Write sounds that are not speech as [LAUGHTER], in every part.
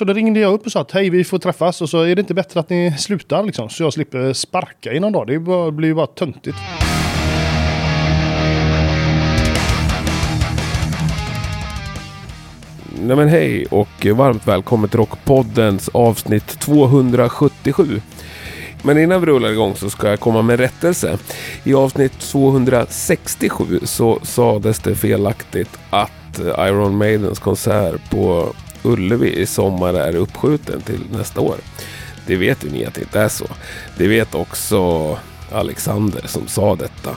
så då ringde jag upp och sa att hej vi får träffas och så är det inte bättre att ni slutar liksom. Så jag slipper sparka i någon dag. Det blir ju bara töntigt. Nej men hej och varmt välkommen till Rockpoddens avsnitt 277. Men innan vi rullar igång så ska jag komma med rättelse. I avsnitt 267 så sades det felaktigt att Iron Maidens konsert på Ullevi i sommar är uppskjuten till nästa år. Det vet ju ni att det inte är så. Det vet också Alexander som sa detta.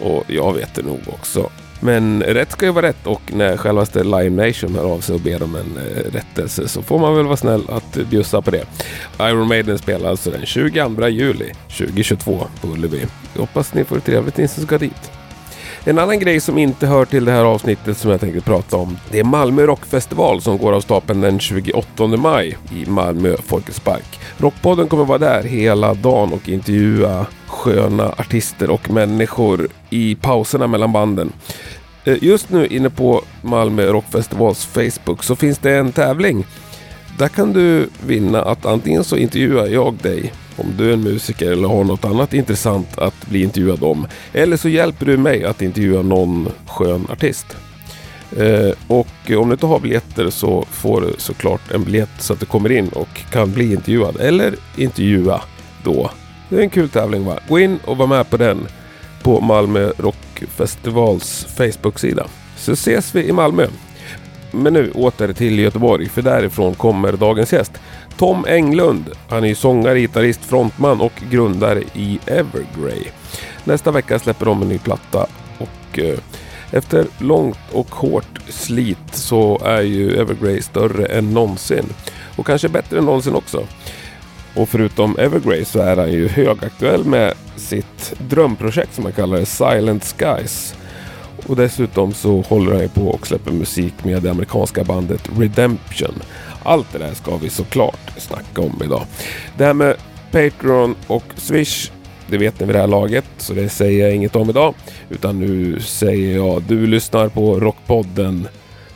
Och jag vet det nog också. Men rätt ska ju vara rätt och när självaste Live Nation hör av sig och ber om en eh, rättelse så får man väl vara snäll att bjussa på det. Iron Maiden spelar alltså den 22 juli 2022 på Ullevi. Hoppas ni får det trevligt ni som ska dit. En annan grej som inte hör till det här avsnittet som jag tänkte prata om. Det är Malmö Rockfestival som går av stapeln den 28 maj i Malmö Folkets Park. Rockpodden kommer vara där hela dagen och intervjua sköna artister och människor i pauserna mellan banden. Eh, just nu inne på Malmö Rockfestivals Facebook så finns det en tävling. Där kan du vinna att antingen så intervjuar jag dig om du är en musiker eller har något annat intressant att bli intervjuad om. Eller så hjälper du mig att intervjua någon skön artist. Eh, och om du inte har biljetter så får du såklart en biljett så att du kommer in och kan bli intervjuad. Eller intervjua då. Det är en kul tävling va? Gå in och var med på den på Malmö Rockfestivals Facebook-sida. Så ses vi i Malmö. Men nu åter till Göteborg, för därifrån kommer dagens gäst. Tom Englund. Han är ju sångare, gitarrist, frontman och grundare i Evergrey. Nästa vecka släpper de en ny platta och eh, efter långt och hårt slit så är ju Evergrey större än någonsin. Och kanske bättre än någonsin också. Och förutom Evergrey så är han ju högaktuell med sitt drömprojekt som han kallar det, Silent Skies. Och dessutom så håller han ju på och släpper musik med det amerikanska bandet Redemption. Allt det där ska vi såklart snacka om idag. Det här med Patreon och Swish, det vet ni vid det här laget, så det säger jag inget om idag. Utan nu säger jag, du lyssnar på Rockpodden.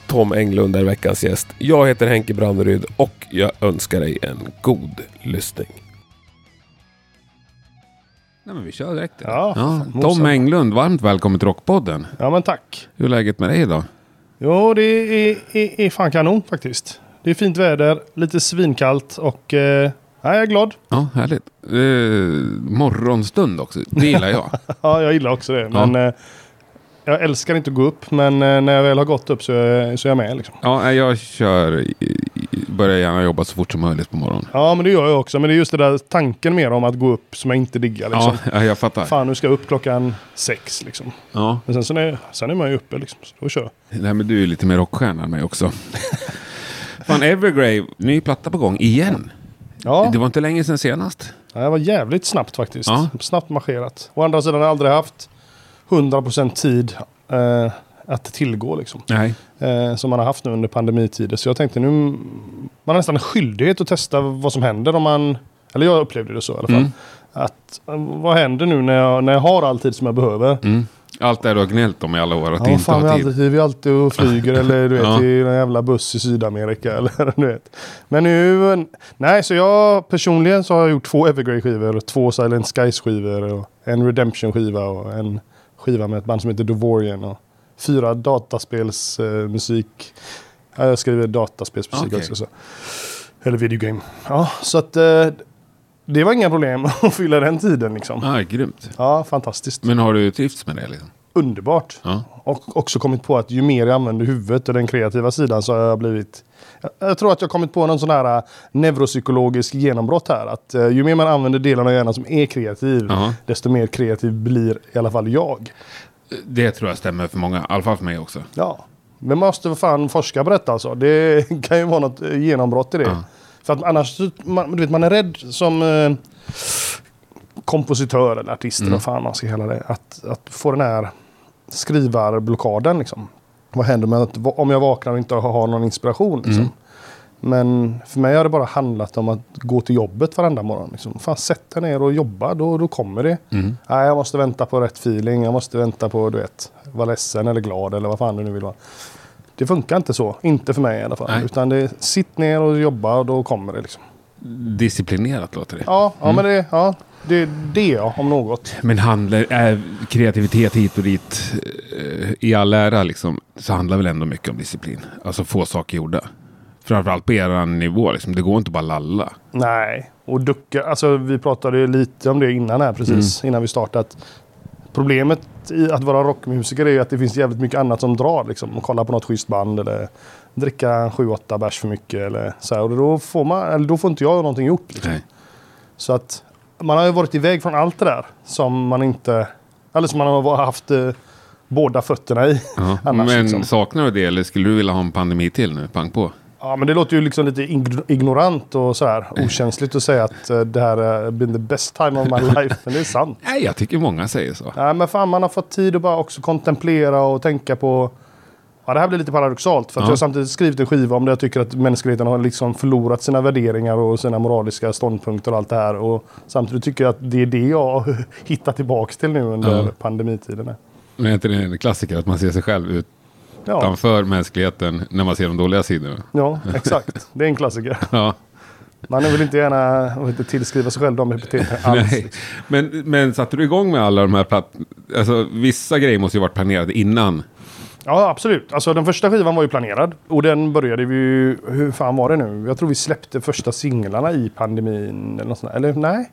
Tom Englund är veckans gäst. Jag heter Henke Branneryd och jag önskar dig en god lyssning. Nej men vi kör direkt. Ja, ja, fan, Tom. Englund, varmt välkommen till Rockpodden. Ja men tack. Hur är läget med dig idag? Jo det är, är, är fan kanon faktiskt. Det är fint väder, lite svinkallt och eh, ja, jag är glad. Ja, härligt. Eh, morgonstund också, det gillar jag. [LAUGHS] Ja, jag gillar också det. Ja. Men eh, jag älskar inte att gå upp, men eh, när jag väl har gått upp så är, så är jag med. Liksom. Ja, nej, jag kör, i- börjar gärna jobba så fort som möjligt på morgonen. Ja, men det gör jag också. Men det är just det där tanken mer om att gå upp som jag inte diggar. Liksom. Ja, ja, jag fattar. Fan, nu ska jag upp klockan sex. Liksom. Ja. Men sen, så är, sen är man ju uppe. Liksom. Så då kör jag. Nej, men du är lite mer rockstjärna än mig också. Fan, Evergrey, ny platta på gång igen. Ja, Det var inte länge sedan senast. ja, det var jävligt snabbt faktiskt. Ja. Snabbt marscherat. Å andra sidan har jag aldrig haft 100% tid eh, att tillgå. Liksom. Eh, som man har haft nu under pandemitider. Så jag tänkte nu, man har nästan en skyldighet att testa vad som händer om man, eller jag upplevde det så i alla fall. Mm. Att eh, vad händer nu när jag, när jag har all tid som jag behöver? Mm. Allt det du har gnällt om i alla år, att Ja, inte fan, är tid. alltid, vi är alltid och flyger [LAUGHS] eller du vet, Ja. i en jävla buss i Sydamerika. [LAUGHS] Eller, du vet. Men nu, nej så jag personligen så har jag gjort två Evergrey-skivor, två Silent Skies-skivor, och en Redemption-skiva och en skiva med ett band som heter Dovorian. Och fyra dataspelsmusik. Eh, musik. ja, jag skriver dataspelsmusik Okej. också. Så. Eller videogame. Ja, så att eh, det var inga problem [LAUGHS] att fylla den tiden liksom. Ah, grymt. Ja, fantastiskt. Men har du trivts med det? Liksom? Underbart. Ja. Och också kommit på att ju mer jag använder huvudet och den kreativa sidan så har jag blivit... Jag, tror att jag har kommit på någon sån här äh, neuropsykologisk genombrott här. Att eh, ju mer man använder delen av hjärnan som är kreativ, Jaha. desto mer kreativ blir i alla fall jag. Det tror jag stämmer för många, i alla fall för mig också. Ja. Men man måste fan forska på detta alltså. Det [LAUGHS] kan ju vara något genombrott i det. Ja. För att annars, man, du vet, man är rädd som eh, kompositör eller artist eller Mm. vad fan man ska kalla det. Att, att få den här skrivarblockaden liksom. Vad händer med att, om jag vaknar och inte har någon inspiration liksom. Mm. Men för mig har det bara handlat om att gå till jobbet varenda morgon. Liksom. Fan, sätt dig ner och jobba, då, då kommer det. Mm. Nej, jag måste vänta på rätt feeling. Jag måste vänta på, du vet, vara ledsen eller glad eller vad fan du nu vill vara. Det funkar inte så. Inte för mig i alla fall. Nej. Utan det sitt ner och jobba och då kommer det liksom. Disciplinerat låter det. Ja, ja Mm. men det, ja, det är det ja, om något. Men handlar, är kreativitet hit och dit eh, i all ära liksom, så handlar väl ändå mycket om disciplin. Alltså få saker gjorda. Framförallt på er nivå, liksom. det går inte bara lalla. Nej, och ducka. Alltså vi pratade ju lite om det innan här precis. Mm. Innan vi startat. Problemet i att vara rockmusiker är ju att det finns jävligt mycket annat som drar. Liksom. Kolla på något schysst band eller dricka 7-8 bärs för mycket. Eller så här. Och då får, man, eller då får inte jag någonting gjort. Liksom. Så att man har ju varit iväg från allt det där som man inte... Eller som man har haft eh, båda fötterna i. Ja. [LAUGHS] Annars Men liksom. saknar du det eller skulle du vilja ha en pandemi till nu? Pang på. Ja, men det låter ju liksom lite ign- ignorant och sådär okänsligt att säga att eh, det här har been the best time of my [LAUGHS] life. Men det är sant. Nej, jag tycker många säger så. Nej, men fan man har fått tid att bara också kontemplera och tänka på... Ja, det här blir lite paradoxalt. För att Ja. jag har samtidigt skrivit en skiva om det jag tycker att mänskligheten har liksom förlorat sina värderingar och sina moraliska ståndpunkter och allt det här. Och samtidigt tycker jag att det är det jag har [LAUGHS] hittat tillbaks till nu under Ja. pandemitiden. Men är inte det en klassiker att man ser sig själv Ja, utanför mänskligheten när man ser de dåliga sidorna? ja, exakt. Det är en klassiker. [LAUGHS] Ja. Man vill inte gärna inte tillskriva sig själv de epiteten alls. Nej. Men, men satte du igång med alla de här platt... Alltså vissa grejer måste ju varit planerade innan. Ja, absolut. Alltså den första skivan var ju planerad. Och den började vi ju... Hur fan var det nu? Jag tror vi släppte första singlarna i pandemin. Eller, något sånt där. eller nej?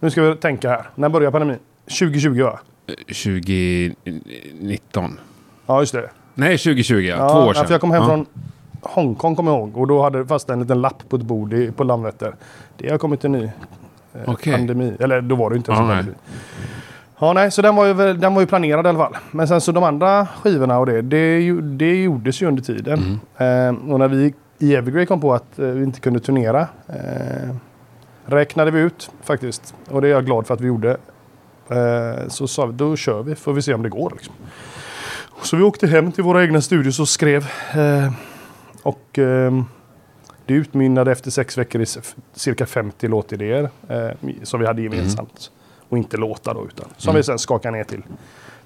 Nu ska vi tänka här. När började pandemin? 2020 va? Eh, 2019. Ja, just det. Nej, 2020 ja. Ja, Två år sedan. För jag kom hem ja. från Hongkong kommer jag ihåg. Och då hade det fast en liten lapp på ett bord i, på Landvetter. Det har kommit en ny eh, Okej. pandemi. Eller då var det inte en nej. pandemi. Ja, nej, så den var, ju, den var ju planerad i alla fall. Men sen så de andra skivorna och det, det, det gjordes ju under tiden. Mm. Eh, och när vi i Evergrey kom på att eh, vi inte kunde turnera eh, räknade vi ut faktiskt. Och det är jag glad för att vi gjorde. Eh, så sa vi, då kör vi, får vi se om det går. Liksom. Så vi åkte hem till våra egna studios och skrev. Eh, och eh, det utmynnade efter sex veckor i cirka 50 låtidéer eh, som vi hade gemensamt. Och inte låtar då utan. Som Mm. vi sen skakade ner till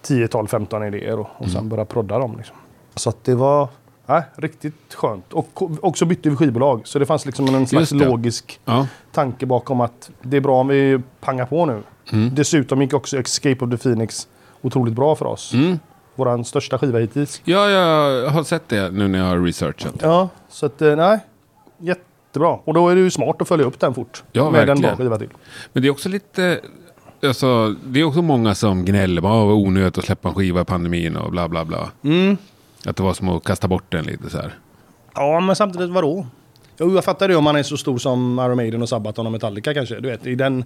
10, 12, 15 idéer och, och sen Mm. började prodda dem. Liksom. Så att det var nej, riktigt skönt. Och också bytte vi skivbolag. Så det fanns liksom en slags logisk Ja. tanke bakom att det är bra om vi pangar på nu. Mm. Dessutom gick också Escape of the Phoenix otroligt bra för oss. Mm. Vår största skiva hittills. ja, jag har sett det nu när jag har researchat. Ja, så att eh, nej. Jättebra. Och då är det ju smart att följa upp den fort. Ja, med en verkligen. bra skiva till. Men det är också lite... Alltså, det är också många som gnäller. Bara, "Åh, vad onödigt att släppa en skiva i pandemin och bla bla bla. Mm. Att det var som att kasta bort den lite så här. Ja, men samtidigt vadå? Jo, jag fattar det om man är så stor som Iron Maiden och Sabaton och Metallica kanske. Du vet, i den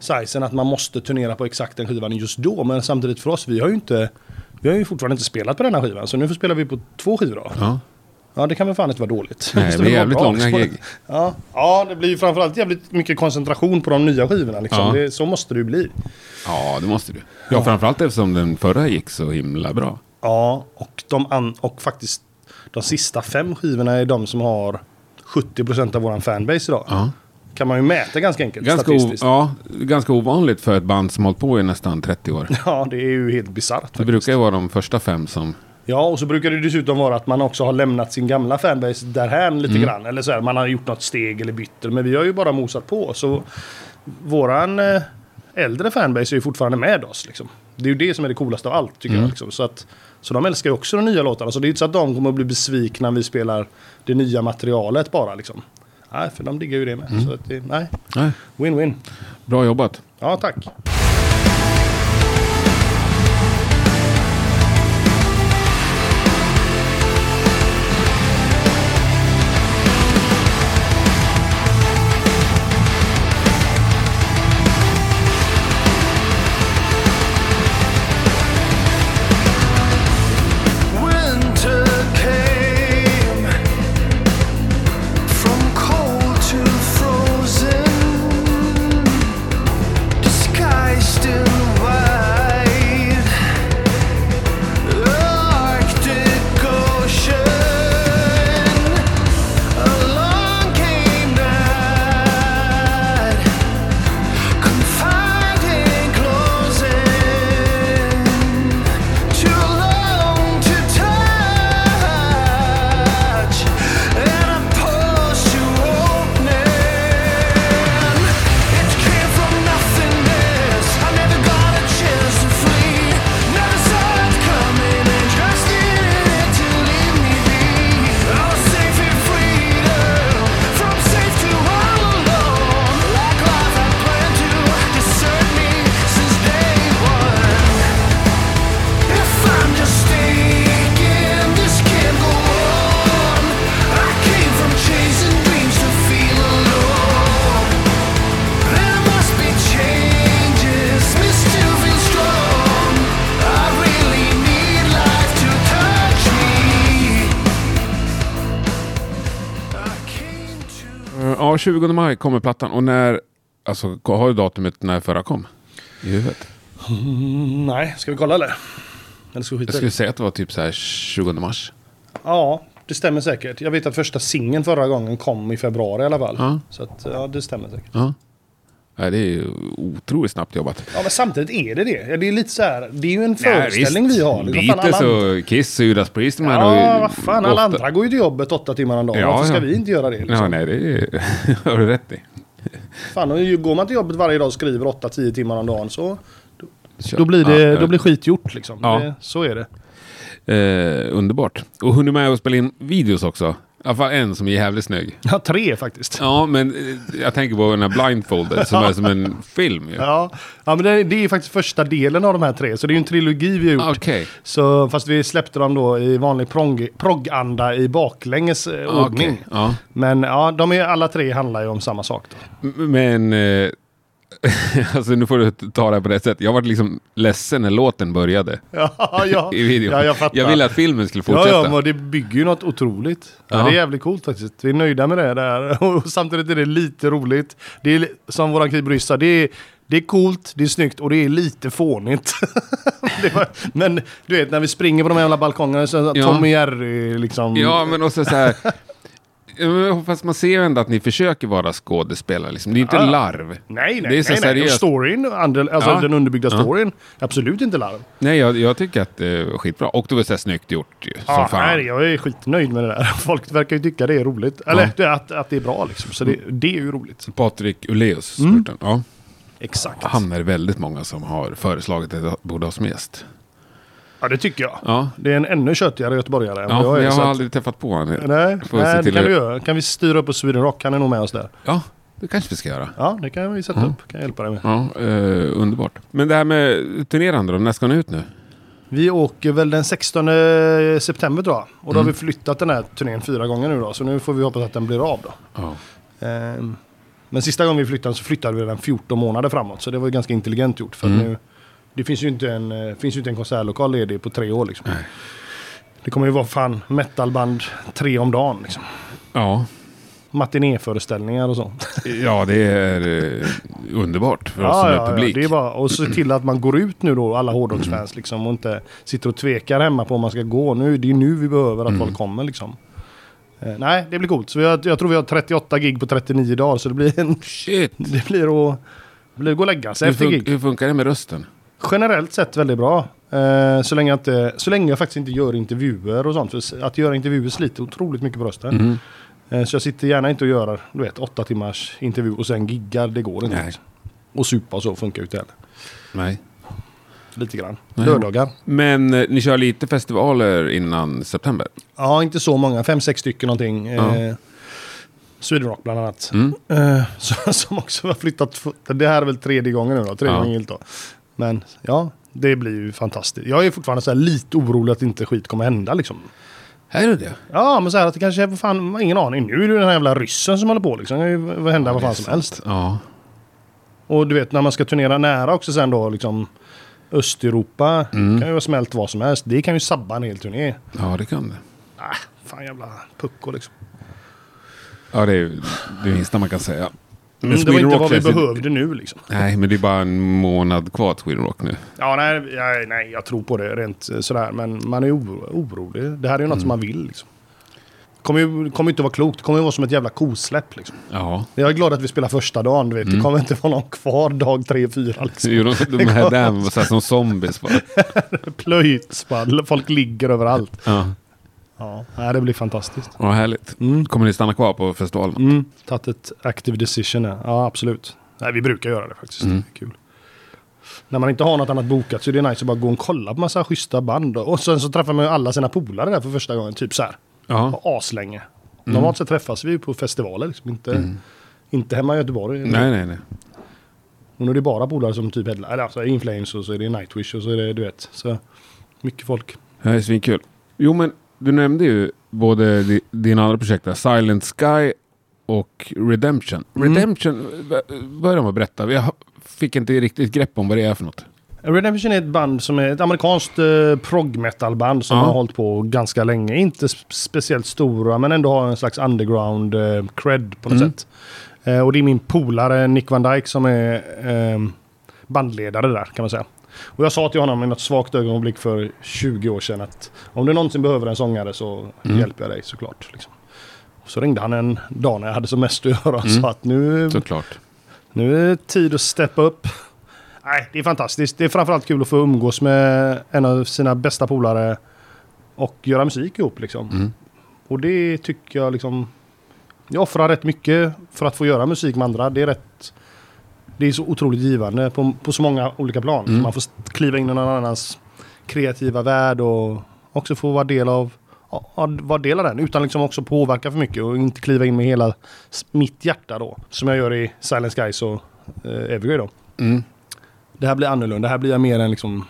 sizen att man måste turnera på exakt den skivan just då. Men samtidigt för oss, vi har ju inte... Vi har ju fortfarande inte spelat på den här skivan. Så nu får spelar vi på två skivor då. Ja. Ja, det kan väl fan inte vara dåligt. Nej, det blir jävligt långa gig. [LAUGHS] Ja, ja, det blir ju framförallt jävligt mycket koncentration på de nya skivorna. Liksom. Ja. Det, så måste det ju bli. Ja, det måste du. Ja, framförallt eftersom den förra gick så himla bra. Ja, och, de an- och faktiskt de sista fem skivorna är de som har 70% av våran fanbase idag. Ja. Kan man ju mäta ganska enkelt Ganska, statistiskt. ja, ganska ovanligt för ett band som hållit på i nästan 30 år. [LAUGHS] Ja, det är ju helt bisarrt. Det brukar ju vara de första fem som... Ja, och så brukar det dessutom vara att man också har lämnat sin gamla fanbase därhän lite Mm. grann. Eller så här, man har gjort något steg eller bytt. Men vi har ju bara mosat på. Så våran eh, äldre fanbase är ju fortfarande med oss. Liksom. Det är ju det som är det coolaste av allt tycker Mm. jag. Liksom. Så, att, så de älskar ju också de nya låtarna. Så det är inte så att de kommer att bli besvikna när vi spelar det nya materialet bara. Liksom. Nej, för de diggar ju det med. Mm. Så att Nej, win-win. bra jobbat. Ja, tack. 20 maj kommer plattan. Och när, alltså har du datumet när förra kom? I huvudet? Mm, nej, ska vi kolla eller? Eller ska vi Jag skita i skulle säga att det var typ så här 20 mars. Ja, det stämmer säkert. Jag vet att första singeln förra gången kom i februari i alla fall. Ja. Så att, ja, det stämmer säkert. Ja. Nej, det är otroligt snabbt jobbat. Ja, men samtidigt är det det. Det är lite så här, det är ju en Nej, föreställning visst. vi har. Liksom, Lite alla så Kiss och Judas Priest. Ja, ju vad fan. Alla ofta- andra går ju till jobbet åtta timmar om dagen. Ja, Varför ska ja. vi inte göra det? Liksom? Ja, nej, det är, [LAUGHS] har du rätt i. Fan, och går man till jobbet varje dag och skriver 8-10 timmar om dagen så då blir det, Ja, då blir skit gjort liksom. Det, så är det. Eh, underbart. Och hunnit med att spela in videos också. I alla fall en som är jävligt snygg. Ja, tre faktiskt. Ja, men eh, jag tänker på den här blindfolded som är som en film ju. Ja, ja men det, det är faktiskt första delen av de här tre. Så det är ju en trilogi vi har gjort. Okej. Så, fast vi släppte dem då i vanlig prong- progg-anda i baklänges eh, ordning. Okej, Ja. Men ja, de är, alla tre handlar ju om samma sak. Då. Men... Eh, [LAUGHS] alltså nu får du ta det här på rätt sätt. Jag var liksom ledsen när låten började [LAUGHS] Ja, ja. [LAUGHS] i videon. Ja, jag fattar. jag ville att filmen skulle Ja, fortsätta. ja, men det bygger ju något otroligt. Ja. Ja. Det är jävligt coolt faktiskt. Vi är nöjda med det där. Och samtidigt är det lite roligt. Det är som våran keyboardist sa, det är, det är coolt, det är snyggt och det är lite fånigt. var, men du vet, när vi springer på de jävla balkongerna så Ja. Tom och Jerry liksom. Ja, men också så här... Ja, Fast man ser ju ändå att ni försöker vara skådespelare. Liksom. Det är inte Ja. larv. Nej, nej, Det är så nej, nej. Storyn, andel, alltså Ja. den underbyggda Ja. storyn, absolut inte larv. Nej, jag, jag tycker att det var skitbra. Och det var så snyggt gjort ju. Ja, nej, jag är skitnöjd med det där. [LAUGHS] Folk verkar ju tycka det är roligt. Eller det- att, att det är bra liksom. Så det, det är ju roligt. Patrik Uleus. Mm. Ja. Exakt. Han är det väldigt många som har föreslagit att jag borde ha som gäst. Ja, det tycker jag. Ja, Det är en ännu köttigare göteborgare än ja vad jag är. jag har att- aldrig träffat på honom. Nej, nej det kan vi göra. Kan vi styra upp på Sweden Rock? Han är nog med oss där. Ja, det kanske vi ska göra. Ja, det kan vi sätta Mm. upp. Kan jag hjälpa dig med. Ja, eh, underbart. Men det här med turnerande då, när ska ni ut nu? Vi åker väl den 16 september tror jag. Och då har Mm. vi flyttat den här turnén fyra gånger nu då. Så nu får vi hoppas att den blir av då. Ja. Ehm, Men sista gången vi flyttade så flyttade vi den 14 månader framåt. Så det var ju ganska intelligent gjort. För Mm. nu, det finns ju, inte en, eh, finns ju inte en konsertlokal ledig på tre år liksom. Det kommer ju vara fan metalband tre om dagen liksom. Ja. Matinéföreställningar och sånt. ja, det är eh, underbart för oss som är publik. det är bara och se till att man går ut nu då, alla hårdrocksfans liksom. Och inte sitter och tvekar hemma på om man ska gå. Nu, det är nu vi behöver att Mm. folk kommer liksom. Eh, nej, det blir coolt. Så har, jag tror vi har 38 gig på 39 dagar. Så det blir, en, Shit! [LAUGHS] det blir att, det blir att gå och lägga sig Hur, efter gig. hur funkar det med rösten? Generellt sett väldigt bra. Eh, så, länge jag inte, så länge jag faktiskt inte gör intervjuer och sånt. För att göra intervjuer sliter otroligt mycket på rösten. Mhm. Eh, så jag sitter gärna inte och gör du vet, åtta timmars intervju och sen giggar. Det går inte. Nej. Och supa och så funkar ju inte heller. Nej. Lite grann. Nej. Lördagar. Men eh, ni kör lite festivaler innan september? Ja, inte så många. Fem, sex stycken någonting. Ja. Eh, Sweden Rock bland annat. Mm. [LAUGHS] Så, som också har flyttat. Det här är väl tredje gången nu då. Tredje Ja. gången då. Men ja, det blir ju fantastiskt. Jag är fortfarande så lite orolig att inte skit kommer hända liksom. Är det det? Ja, men så här att det kanske är, vad fan, ingen aning. Nu är det den här jävla ryssen som håller på liksom. Det kan ju vad hända vad det är fan som sant. helst. Ja. Och du vet när man ska turnera nära också sen då liksom. Östeuropa Mm. kan ju vara smält vad som helst. Det kan ju sabba en hel turné. ja, det kan det. Ah, fan jävla pucko liksom. Ja, det är det minsta man kan säga. Men Mm, det var inte Rock vad vi behövde nu liksom. Nej, men det är bara en månad kvar till Sweden Rock nu. Ja, nej, nej, nej, jag tror på det rent eh, sådär. Men man är oro, orolig. Det här är ju Mm. något som man vill liksom. kommer ju kommer inte vara klokt. Det kommer ju vara som ett jävla kosläpp liksom. Ja. Jag är glad att vi spelar första dagen. Du vet. Mm. Det kommer inte vara någon kvar dag tre, fyra [LAUGHS] liksom. Jo, de, de här där var som zombies bara. [LAUGHS] Plöjtspall. Folk ligger överallt. Ja, Ja, nej, det blir fantastiskt. vad härligt. Mm. Kommer ni stanna kvar på festivalen? Mm. Tagit ett active decision. Ja, absolut. Nej, vi brukar göra det faktiskt. Mm. Det kul. När man inte har något annat bokat så är det nice att bara gå och kolla på massa schyssta band. Och sen så träffar man ju alla sina polare där för första gången. Typ så här. Ja. Aslänge. Normalt så träffas vi ju på festivaler. Liksom. Inte, Mm. inte hemma i Göteborg. Nej, nej, nej. Och nu är det bara polare som typ headline- eller alltså Inflames och så är det Nightwish och så är det du vet. Så mycket folk. Det är svinkul. Jo, men du nämnde ju både di- dina andra projekt, där, Silent Sky och Redemption. Mm. Redemption, b- börja med att berätta. Jag fick inte riktigt grepp om vad det är för något. Redemption är ett band som är ett amerikanskt eh, prog metal band som Ja. har hållit på ganska länge. Inte sp- speciellt stora men ändå har en slags underground eh, cred på något Mm. sätt. Eh, och det är min polare Nick Van Dyke som är eh, bandledare där kan man säga. Och jag sa till honom i något svagt ögonblick för 20 år sedan att om du någonsin behöver en sångare så Mm. hjälper jag dig såklart. Liksom. Så ringde han en dag när jag hade som mest att göra Mm. sa att nu Såklart. nu är det tid att steppa upp. Nej, det är fantastiskt. Det är framförallt kul att få umgås med en av sina bästa polare och göra musik ihop liksom. Mm. Och det tycker jag liksom... Jag offrar rätt mycket för att få göra musik med andra. Det är rätt... Det är så otroligt givande på, på så många olika plan. Mm. Man får kliva in i någon annans kreativa värld och också få vara del av vara del av den utan liksom också påverka för mycket och inte kliva in med hela mitt hjärta då. Som jag gör i Silent Skies och eh, Evergrey då. Mm. Det här blir annorlunda. Det här blir jag mer en liksom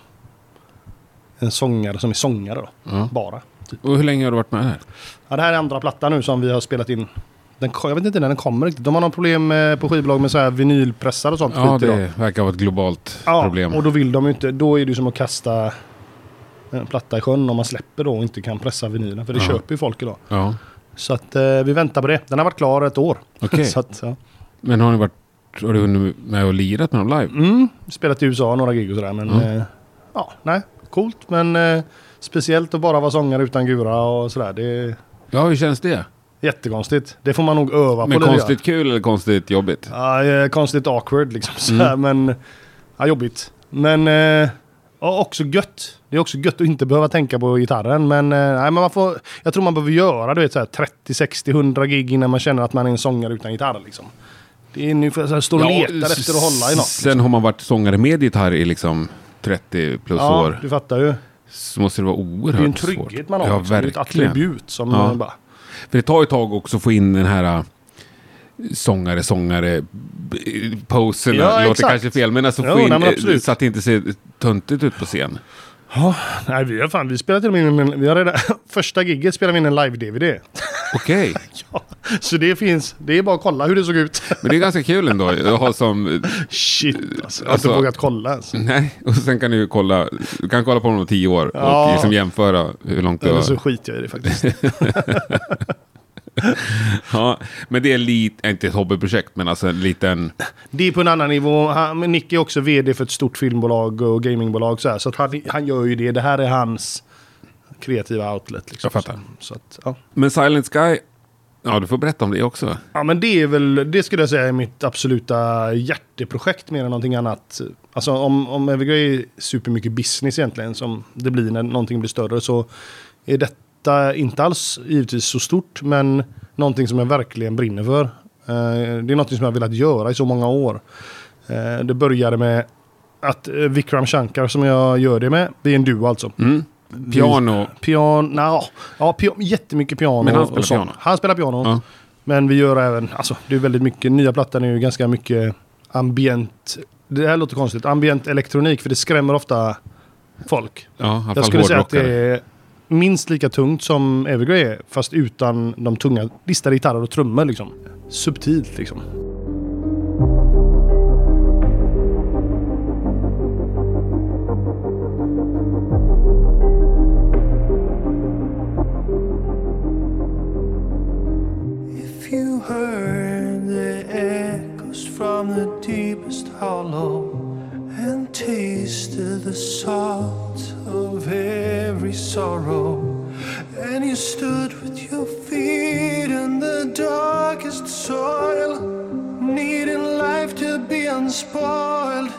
en sångare som är sångare då. Ja. Bara. Och hur länge har du varit med här? Ja, det här är andra plattan nu som vi har spelat in. Den, jag vet inte när den kommer riktigt. De har någon problem med, på skivbolag med så här vinylpressar och sånt Ja, skit idag. det verkar vara ett globalt Ja, problem. och då vill de ju inte. Då är det ju som att kasta en platta i sjön om man släpper då och inte kan pressa vinylen. För det Ja. köper ju folk idag. Ja, Så att eh, vi väntar på det. Den har varit klar ett år. [LAUGHS] så att, ja. Men har ni varit... Har du hunnit med och lirat med dem live? mm, spelat i USA några gig och sådär. Men Mm. eh, ja, nej. Coolt men eh, speciellt att bara vara sångare utan gura och sådär. Det Ja, hur känns det? Jättekonstigt. Det får man nog öva Men på. lite konstigt kul eller konstigt jobbigt? Ja, konstigt awkward liksom. Så Mm. Men ja, jobbigt. Men eh, ja, också gött. Det är också gött att inte behöva tänka på gitarren. Men, eh, nej, men man får, jag tror man behöver göra du vet, så här, 30, 60, 100 gig innan man känner att man är en sångare utan gitarr. Liksom. Det är nu för jag står och letar efter att hålla i något. Sen har man varit sångare med gitarr i liksom 30 plus ja, år. du fattar ju. Så måste det vara oerhört Det är en svårt. trygghet man har. Ja, liksom. det är ett verkligen. attribut som Ja. eh, bara... För det tar ett tag också att få in den här äh, sångare, sångare posen. Ja, låter exakt. kanske fel, men alltså Jo, få in, nej, så att det inte ser töntigt ut på scen. Ja, nej, vi har fan, vi spelar till och med in vi har redan, [LAUGHS] första giget spelade vi in en live-DVD. Okej, [LAUGHS] Ja, så det finns, det är bara att kolla hur det såg ut. men det är ganska kul ändå att ha som... [LAUGHS] Shit alltså, jag har Alltså- inte vågat kolla ens. Nej, och sen kan du kolla, du kan kolla på dem om tio år Ja. och liksom jämföra hur långt du Eller så har... skiter jag i det faktiskt. [LAUGHS] Ja, men det är lite, inte ett hobbyprojekt, men alltså en liten... Det är på en annan nivå. Han, Nick är också vd för ett stort filmbolag och gamingbolag. Så, här, så att han, han gör ju det. Det här är hans kreativa outlet. Liksom. Jag fattar. Så, så att, ja. Men Silent Sky, ja du får berätta om det också. ja, men det är väl, det skulle jag säga är mitt absoluta hjärteprojekt mer än någonting annat. Alltså om, om Evergrey är supermycket business egentligen, som det blir när någonting blir större, så är detta inte alls givetvis så stort, men någonting som jag verkligen brinner för. Eh, det är någonting som jag har velat göra i så många år. Eh, det började med att eh, Vikram Shankar som jag gör det med, vi är en duo alltså. Mm. Piano, Piano, no, ja, pia jättemycket piano. Men han spelar piano? Han spelar piano. Ja. Men vi gör även, alltså det är väldigt mycket, nya plattan är ju ganska mycket ambient. Det här låter konstigt, ambient elektronik för det skrämmer ofta folk. ja, Jag skulle säga att det är minst lika tungt som Evergrey är, fast utan de tunga listade gitarrer och trummor liksom. Subtilt liksom. From the deepest hollow and tasted the salt of every sorrow, and you stood with your feet in the darkest soil, needing life to be unspoiled.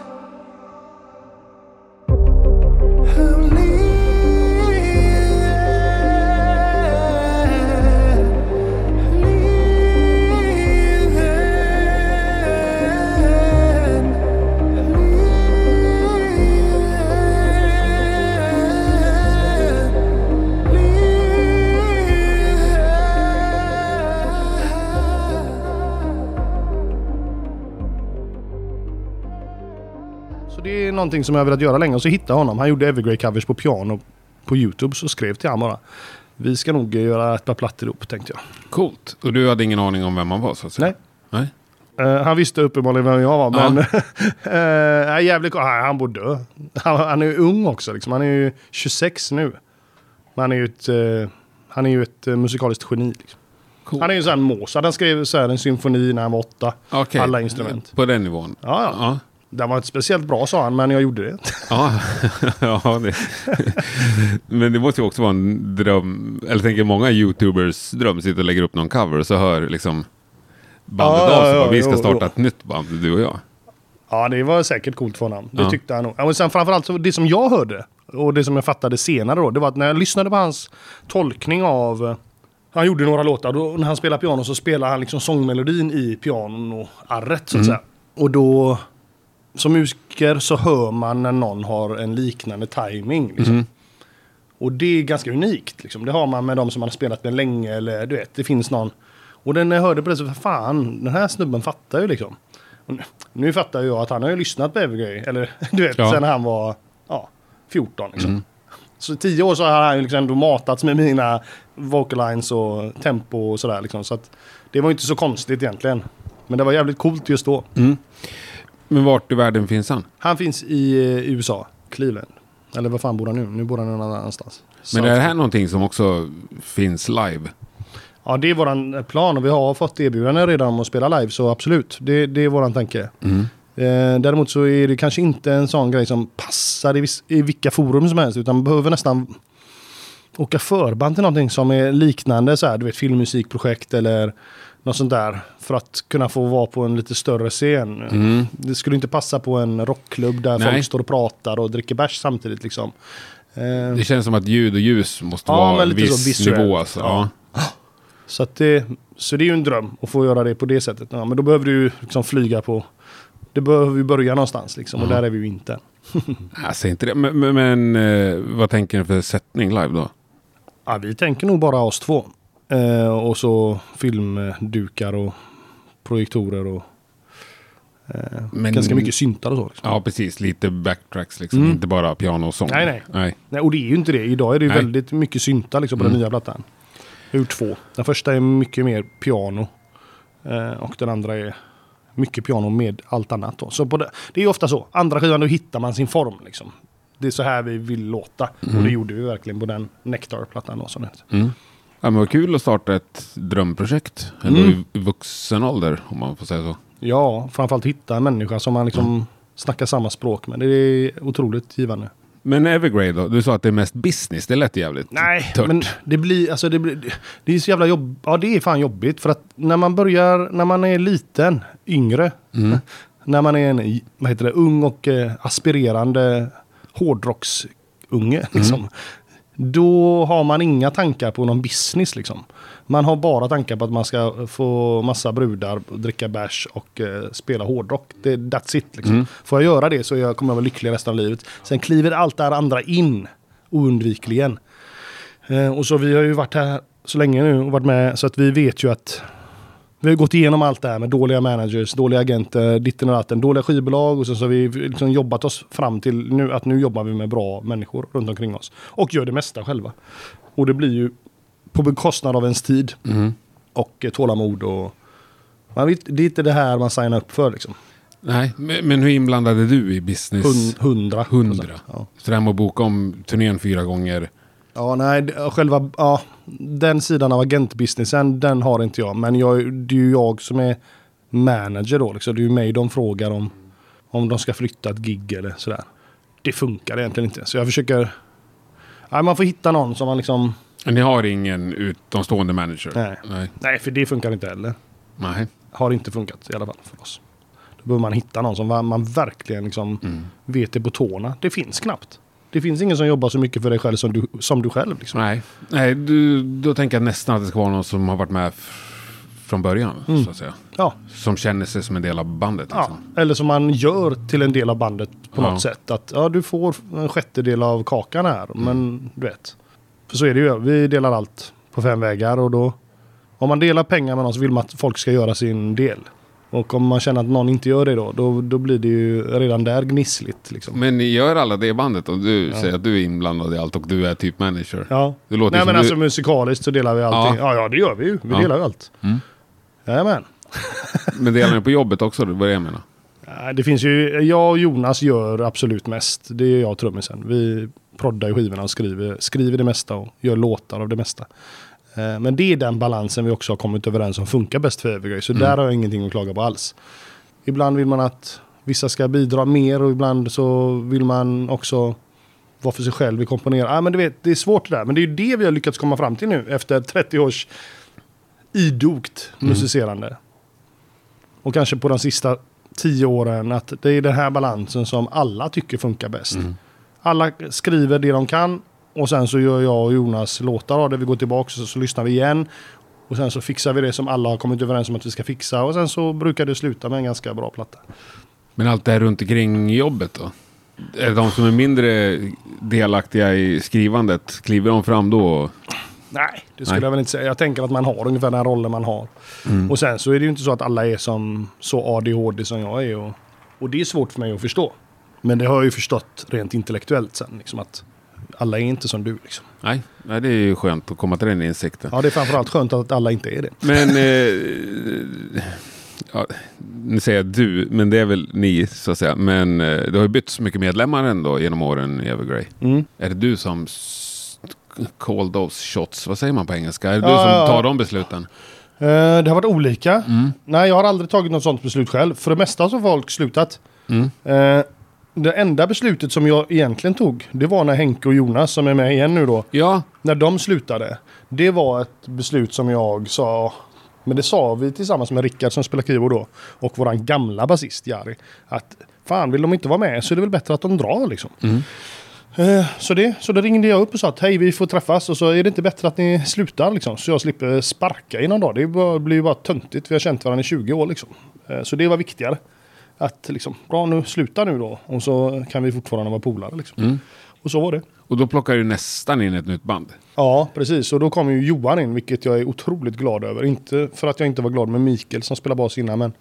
Någonting som jag velat göra länge och så hittade jag honom. Han gjorde Evergrey-covers på piano på YouTube så skrev till han bara. Vi ska nog göra ett par plattor ihop tänkte jag. Coolt. Och du hade ingen aning om vem man var så att säga? Nej. Nej. Eh, han visste uppenbarligen vem jag var, Ja. men [LAUGHS] eh, nej, jävligt nej, Han borde dö. Han, han är ju ung också, liksom. han är ju 26 nu. Men han är ju ett, eh, han är ju ett eh, musikaliskt geni. Liksom. Cool. Han är ju en sån här Mozart. Han skrev så här en symfoni när han var åtta. Okej. Alla instrument. På den nivån? Ja, ja. Ja. Den var inte speciellt bra sa han, men jag gjorde det. Ja, [LAUGHS] ja det. men det måste ju också vara en dröm. Eller tänker många YouTubers dröm sitter och lägger upp någon cover och så hör liksom bandet Ja, av sig. ja, bara, vi ska jo, starta jo. ett nytt band, du och jag. Ja, det var säkert coolt för honom. Det Ja. tyckte han nog. Ja, men sen framförallt så det som jag hörde och det som jag fattade senare då, det var att när jag lyssnade på hans tolkning av han gjorde några låtar, då, när han spelade piano så spelade han liksom sångmelodin i pianoarret så att säga. Och då, som musiker så hör man när någon har en liknande timing. Liksom. Och det är ganska unikt. Liksom. Det har man med de som man har spelat med länge eller du vet, det finns någon. Och den, när jag hörde på det så, fan, den här snubben fattar ju liksom. Nu, nu fattar jag att han har ju lyssnat på Evergrey, eller [LAUGHS] du vet, Ja. sen han var ja, 14 liksom. Så i tio år så har han ju liksom ändå matats med mina vocalines och tempo och sådär liksom. Så att det var ju inte så konstigt egentligen. Men det var jävligt coolt just då. Men vart i världen finns han? Han finns i eh, USA, Cleveland. Eller vad fan bor han nu? Nu bor han någon annanstans. Men är det här någonting som också finns live? Ja, det är våran plan och vi har fått erbjudande redan om att spela live, så absolut. Det, det är våran tanke. Eh, däremot så är det kanske inte en sån grej som passar i, viss, i vilka forum som helst, utan man behöver nästan åka förband till någonting som är liknande så här, du vet filmmusikprojekt eller något sånt där. För att kunna få vara på en lite större scen. Det skulle inte passa på en rockklubb där Nej. folk står och pratar och dricker bärs samtidigt liksom. Eh, Det känns som att ljud och ljus måste Ja, vara en så viss visuellt. nivå. Alltså. Ja. Så, att det, så det är ju en dröm att få göra det på det sättet. Ja, men då behöver du ju liksom flyga på... Det behöver vi börja någonstans liksom. Och där är vi ju inte. [LAUGHS] Jag säger inte det. Men, men, men eh, vad tänker ni för sättning live då? Ja, vi tänker nog bara oss två. Eh, och så filmdukar och projektorer och eh, Men- ganska mycket syntar och så. Liksom. Ja, precis. Lite backtracks liksom. Inte bara piano och sång. Nej, nej. nej. Nej, och det är ju inte det. Idag är det ju Nej. väldigt mycket syntar liksom, på den nya plattan. Gjort två. Den första är mycket mer piano. Eh, och den andra är mycket piano med allt annat. Då. Så det, det är ju ofta så. Andra skivan, då hittar man sin form. Liksom. Det är så här vi vill låta. Och det gjorde vi verkligen på den Nectar-plattan. Då, som det. Mm. Ja, men vad kul att starta ett drömprojekt. Ändå Mm. i vuxen ålder, om man får säga så. Ja, framförallt hitta en människa som man liksom snackar samma språk med. Det är otroligt givande. Men Evergrey då? Du sa att det är mest business. Det lät jävligt Nej, tört. men det blir, alltså det blir, det är så jävla jobb, ja det är fan jobbigt för att när man börjar, när man är liten, yngre, [LAUGHS] när man är en, vad heter det, ung och eh, aspirerande hårdrocksunge [LAUGHS] liksom. Då har man inga tankar på någon business liksom. Man har bara tankar på att man ska få massa brudar, dricka bärs och eh, spela hårdrock. Det, that's it liksom. Får jag göra det så jag kommer jag vara lycklig resten av livet. Sen kliver allt det här andra in oundvikligen. Eh, och så vi har ju varit här så länge nu och varit med så att vi vet ju att vi har gått igenom allt det här med dåliga managers, dåliga agenter, ditten och datten, dåliga skivbolag och så, så har vi liksom jobbat oss fram till nu att nu jobbar vi med bra människor runt omkring oss. Och gör det mesta själva. Och det blir ju på bekostnad av ens tid och eh, tålamod och man vet, det är inte det här man signar upp för liksom. Nej, men, hur inblandad är du i business? Hun, hundra. Hundra. Ja. Så det här med att boka om turnén fyra gånger. Ja, nej, själva, ja, den sidan av agentbusinessen, den har inte jag. Men jag, det är ju jag som är manager då. Liksom. Det är ju mig de frågar om, om de ska flytta ett gig eller sådär. Det funkar egentligen inte. Så jag försöker... Nej, man får hitta någon som man liksom... Ni har ingen utomstående manager? Nej. Nej. Nej, för det funkar inte heller. Nej. Har inte funkat i alla fall för oss. Då behöver man hitta någon som man verkligen liksom vet det på tårna. Det finns knappt. Det finns ingen som jobbar så mycket för dig själv som du, som du själv. Liksom. Nej, Nej du, då tänker jag nästan att det ska vara någon som har varit med från början. Så att säga. Ja, Som känner sig som en del av bandet. Ja, Liksom. eller som man gör till en del av bandet på Ja. något sätt. Att ja, du får en sjättedel av kakan här, men du vet. För så är det ju. Vi delar allt på fem vägar och då... Om man delar pengar med någon så vill man att folk ska göra sin del. Och om man känner att någon inte gör det då, då, då blir det ju redan där gnissligt. Liksom. Men ni gör alla det bandet och du säger att du är inblandad i allt och du är typ manager. Ja. Det låter Nej men du- alltså musikaliskt så delar vi allting. Ja, ja, det gör vi ju. Vi Ja. delar ju allt. Mm. Jajamän. [LAUGHS] Men delar ni på jobbet också? Det var det jag menar. Det finns ju, jag och Jonas gör absolut mest. Det är jag och trummisen. Vi proddar i skivorna och skriver, skriver det mesta och gör låtar av det mesta. Eh, Men det är den balansen vi också har kommit överens om funkar bäst för Evergrey. Så där har jag ingenting att klaga på alls. Ibland vill man att vissa ska bidra mer och ibland så vill man också vara för sig själv i komponera. Ah, men du vet, det är svårt det där. Men det är ju det vi har lyckats komma fram till nu efter 30 års idogt musicerande. Och kanske på de sista tio åren att det är den här balansen som alla tycker funkar bäst. Alla skriver det de kan och sen så gör jag och Jonas låtar av det. Vi går tillbaka och så, så lyssnar vi igen. Och sen så fixar vi det som alla har kommit överens om att vi ska fixa. Och sen så brukar det sluta med en ganska bra platta. Men allt det här runt omkring jobbet då? Är de som är mindre delaktiga i skrivandet, kliver de fram då? Nej, det skulle Nej. jag väl inte säga. Jag tänker att man har ungefär den rollen man har. Och sen så är det ju inte så att alla är som så ADHD som jag är. Och, och det är svårt för mig att förstå. Men det har jag ju förstått rent intellektuellt sen. Liksom att alla är inte som du. Liksom. Nej, nej, det är ju skönt att komma till den insikten. Ja, det är framförallt skönt att alla inte är det. Men, eh, ja, nu säger jag du, men det är väl ni så att säga. Men eh, det har ju bytt så mycket medlemmar ändå genom åren i Evergrey. Mm. Är det du som call those shots? Vad säger man på engelska? Är det du Ja, som ja, ja. tar de besluten? Eh, det har varit olika. Nej, jag har aldrig tagit något sånt beslut själv. För det mesta har folk slutat. Mm. Eh, det enda beslutet som jag egentligen tog, det var när Henke och Jonas, som är med igen nu då, Ja, när de slutade. Det var ett beslut som jag sa, men det sa vi tillsammans med Rickard som spelar keyboard då, och våran gamla basist Jari, att fan vill de inte vara med så är det väl bättre att de drar liksom. Eh, Så, det, så då ringde jag upp och sa att hej vi får träffas och så är det inte bättre att ni slutar liksom. Så jag slipper sparka i någon dag. Det blir ju bara töntigt. Vi har känt varandra i 20 år liksom. Eh, Så det var viktigare. Att liksom, bra nu, sluta nu då. Och så kan vi fortfarande vara polare liksom. Och så var det. och då plockar du nästan in ett nytt band. Ja, precis. Och då kom ju Johan in, vilket jag är otroligt glad över. Inte för att jag inte var glad med Mikael som spelar bas innan, men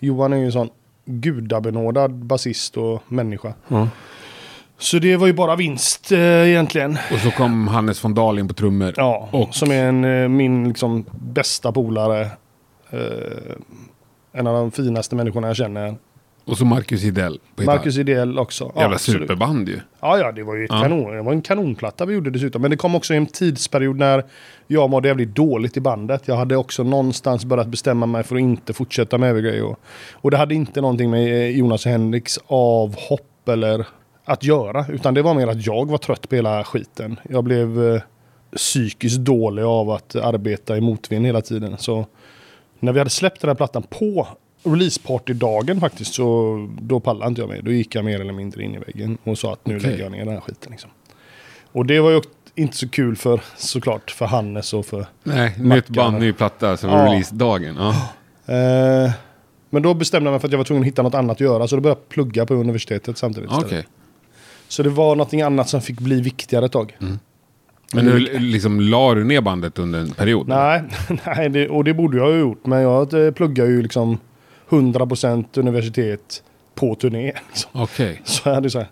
Johan är ju en sån gudabenådad basist och människa. Så det var ju bara vinst eh, egentligen. Och så kom Hannes von Dahl in på trummor. Ja, Och- som är en, eh, min liksom, bästa polare. Eh, en av de finaste människorna jag känner. Och så Marcus Idell. Marcus Ideell också. Ja, Jävla absolut. superband ju. Ja, ja, det var ju ett Ja. kanon. Det var en kanonplatta vi gjorde dessutom. Men det kom också en tidsperiod när jag mådde jävligt dåligt i bandet. Jag hade också någonstans börjat bestämma mig för att inte fortsätta med Evergrey. Och, och det hade inte någonting med eh, Jonas och Henriks avhopp eller att göra. Utan det var mer att jag var trött på hela skiten. Jag blev eh, psykiskt dålig av att arbeta i motvind hela tiden. Så när vi hade släppt den här plattan på releaseparty-dagen faktiskt så då pallade inte jag med. Då gick jag mer eller mindre in i väggen och sa att nu Okej. lägger jag ner den här skiten. Liksom. Och det var ju inte så kul för såklart för Hannes och för... Nej, nytt band, ny platta. Så Ja. releasedagen. Ja. Eh, men då bestämde jag mig för att jag var tvungen att hitta något annat att göra. Så då började jag plugga på universitetet samtidigt. Istället. Så det var någonting annat som fick bli viktigare ett tag. Men nu liksom la du ner bandet under en period? Nej, [LAUGHS] nej det, och det borde jag ha gjort. Men jag eh, pluggar ju liksom 100% universitet på turné. Liksom. Okej. Så jag hade så här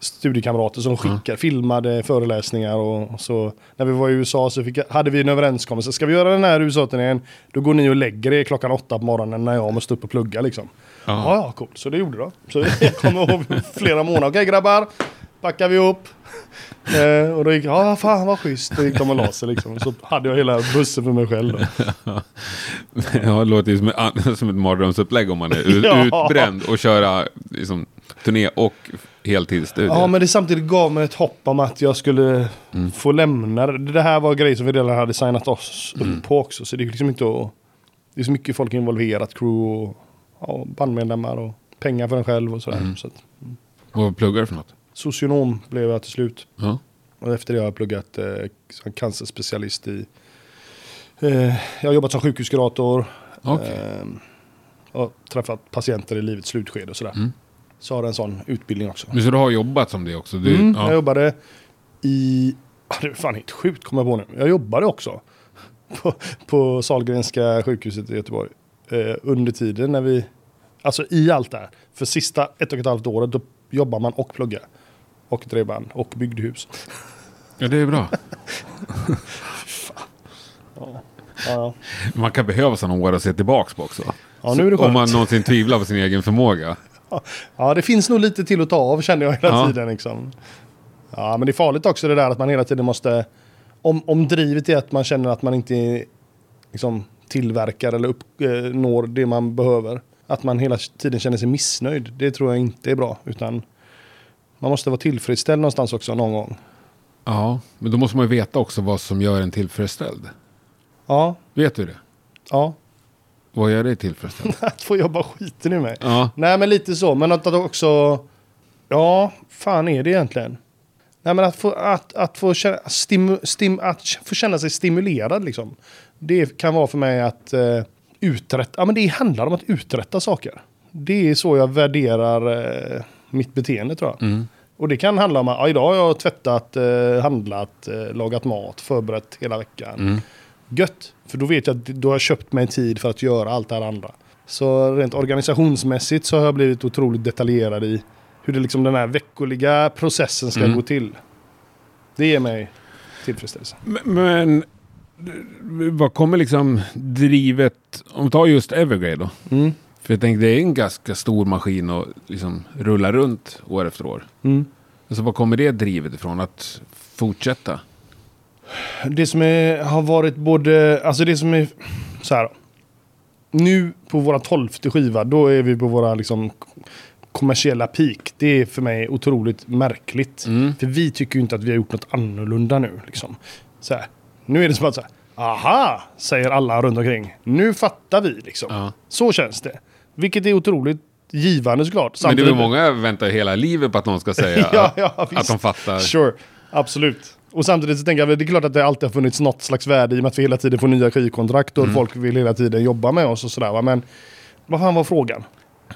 studiekamrater som skickade, filmade föreläsningar och så. När vi var i USA så fick hade vi en överenskommelse. Ska vi göra den här USA-turnén, då går ni och lägger er klockan åtta på morgonen när jag måste upp och plugga liksom. Ja. Ja, ja, coolt. Så det gjorde jag. Så [LAUGHS] jag kommer ihåg flera månader. Okej grabbar, packar vi upp. [LAUGHS] Eh, och då gick ja fan vad schysst. Då gick de och la sig liksom. Så hade jag hela bussen för mig själv då. [LAUGHS] Ja, det låter ju som, ett- [LAUGHS] som ett mardrömsupplägg om man är Ja. utbränd och köra liksom, turné och heltidsstudier. Ja, men det samtidigt gav mig ett hopp om att jag skulle få lämna det. Här var grejer som vi redan hade signat oss upp på också. Så det är liksom inte att... Det är så mycket folk involverat, crew och ja, bandmedlemmar och pengar för en själv och sådär. Så att, Vad pluggar du för något? Socionom blev jag till slut. Ja. Och efter det har jag pluggat eh, cancerspecialist i... Eh, jag har jobbat som sjukhuskurator. Okej. Eh, och träffat patienter i livets slutskede och sådär. Mm. Så har jag en sån utbildning också. Men så du har jobbat som det också? Du, Mm, Jag ja. jobbade i... Ah, Det är fan helt sjukt kommer jag på nu. Jag jobbade också [LAUGHS] på, på Sahlgrenska sjukhuset i Göteborg. Eh, under tiden när vi... Alltså i allt det här. För sista ett och ett halvt året då jobbar man och pluggar. Och drev band och byggde hus. ja, det är bra. Ja, Man kan behöva sådana år att se tillbaka på också. Ja, nu är det Så- Om man skönt. någonsin tvivlar på sin egen förmåga. ja, det finns nog lite till att ta av känner jag hela Ja. tiden. Liksom. Ja, men det är farligt också det där att man hela tiden måste... Om, om drivet är att man känner att man inte liksom, tillverkar eller uppnår det man behöver. Att man hela tiden känner sig missnöjd. Det tror jag inte är bra. Utan man måste vara tillfredsställd någonstans också någon gång. Ja, men då måste man ju veta också vad som gör en tillfredsställd. Ja, Vet du det? ja. Vad gör dig tillfredsställd? [LAUGHS] Att få jobba skiten ur mig. Ja, Nej, men lite så. Men att, att också... Ja, fan är det egentligen? Nej, men att få, att, att få, känna, stimu, stim, att få känna sig stimulerad liksom. Det kan vara för mig att eh, uträtta... Ja, men det handlar om att uträtta saker. Det är så jag värderar eh, mitt beteende tror jag. mm. Och det kan handla om att ja, idag har jag tvättat, eh, handlat, eh, lagat mat, förberett hela veckan. Mm. Gött! För då vet jag att då har jag köpt mig tid för att göra allt det här andra. Så rent organisationsmässigt så har jag blivit otroligt detaljerad i hur det liksom den här veckoliga processen ska Mm. gå till. Det ger mig tillfredsställelse. Men, men vad kommer liksom drivet, om vi tar just Evergrey då. Mm. För jag tänker det är en ganska stor maskin att liksom rulla runt år efter år. Mm. Alltså vad kommer det drivet ifrån? Att fortsätta? Det som är, har varit både, alltså det som är så här. Nu på våra tolfte skiva, då är vi på våra liksom kommersiella peak. Det är för mig otroligt märkligt. Mm. För vi tycker ju inte att vi har gjort något annorlunda nu. Liksom. Så här. Nu är det som att så här, aha, säger alla runt omkring. Nu fattar vi liksom. Ja. Så känns det. Vilket är otroligt givande såklart. Men det är Samtidigt- många väntar hela livet på att någon ska säga [LAUGHS] ja, ja, att de fattar. Sure, absolut. Och samtidigt så tänker jag, det är klart att det alltid har funnits något slags värde i och med att vi hela tiden får nya skivkontrakt och Mm. folk vill hela tiden jobba med oss och sådär. va. Men vad fan var frågan?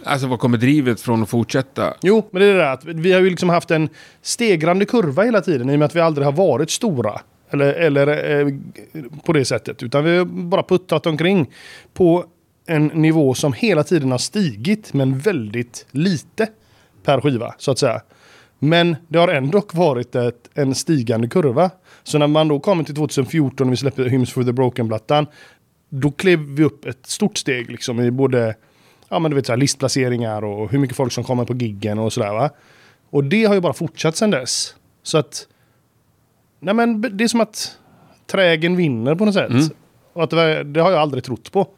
Alltså vad kommer drivet från att fortsätta? Jo, men det är det där att vi har ju liksom haft en stegrande kurva hela tiden i och med att vi aldrig har varit stora. Eller, eller eh, på det sättet. Utan vi har bara puttrat omkring på en nivå som hela tiden har stigit men väldigt lite per skiva så att säga. Men det har ändå varit ett, en stigande kurva. Så när man då kommer till 2014 och vi släpper Hymns for the Broken-plattan. Då klev vi upp ett stort steg liksom i både ja, men du vet, så här, listplaceringar och hur mycket folk som kommer på giggen och sådär. Va? Och det har ju bara fortsatt sedan dess. Så att... Nej men det är som att trägen vinner på något sätt. Mm. Och att det, det har jag aldrig trott på.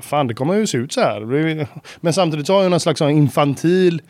Fan, det kommer ju se ut så här. Men samtidigt så har jag någon slags infantil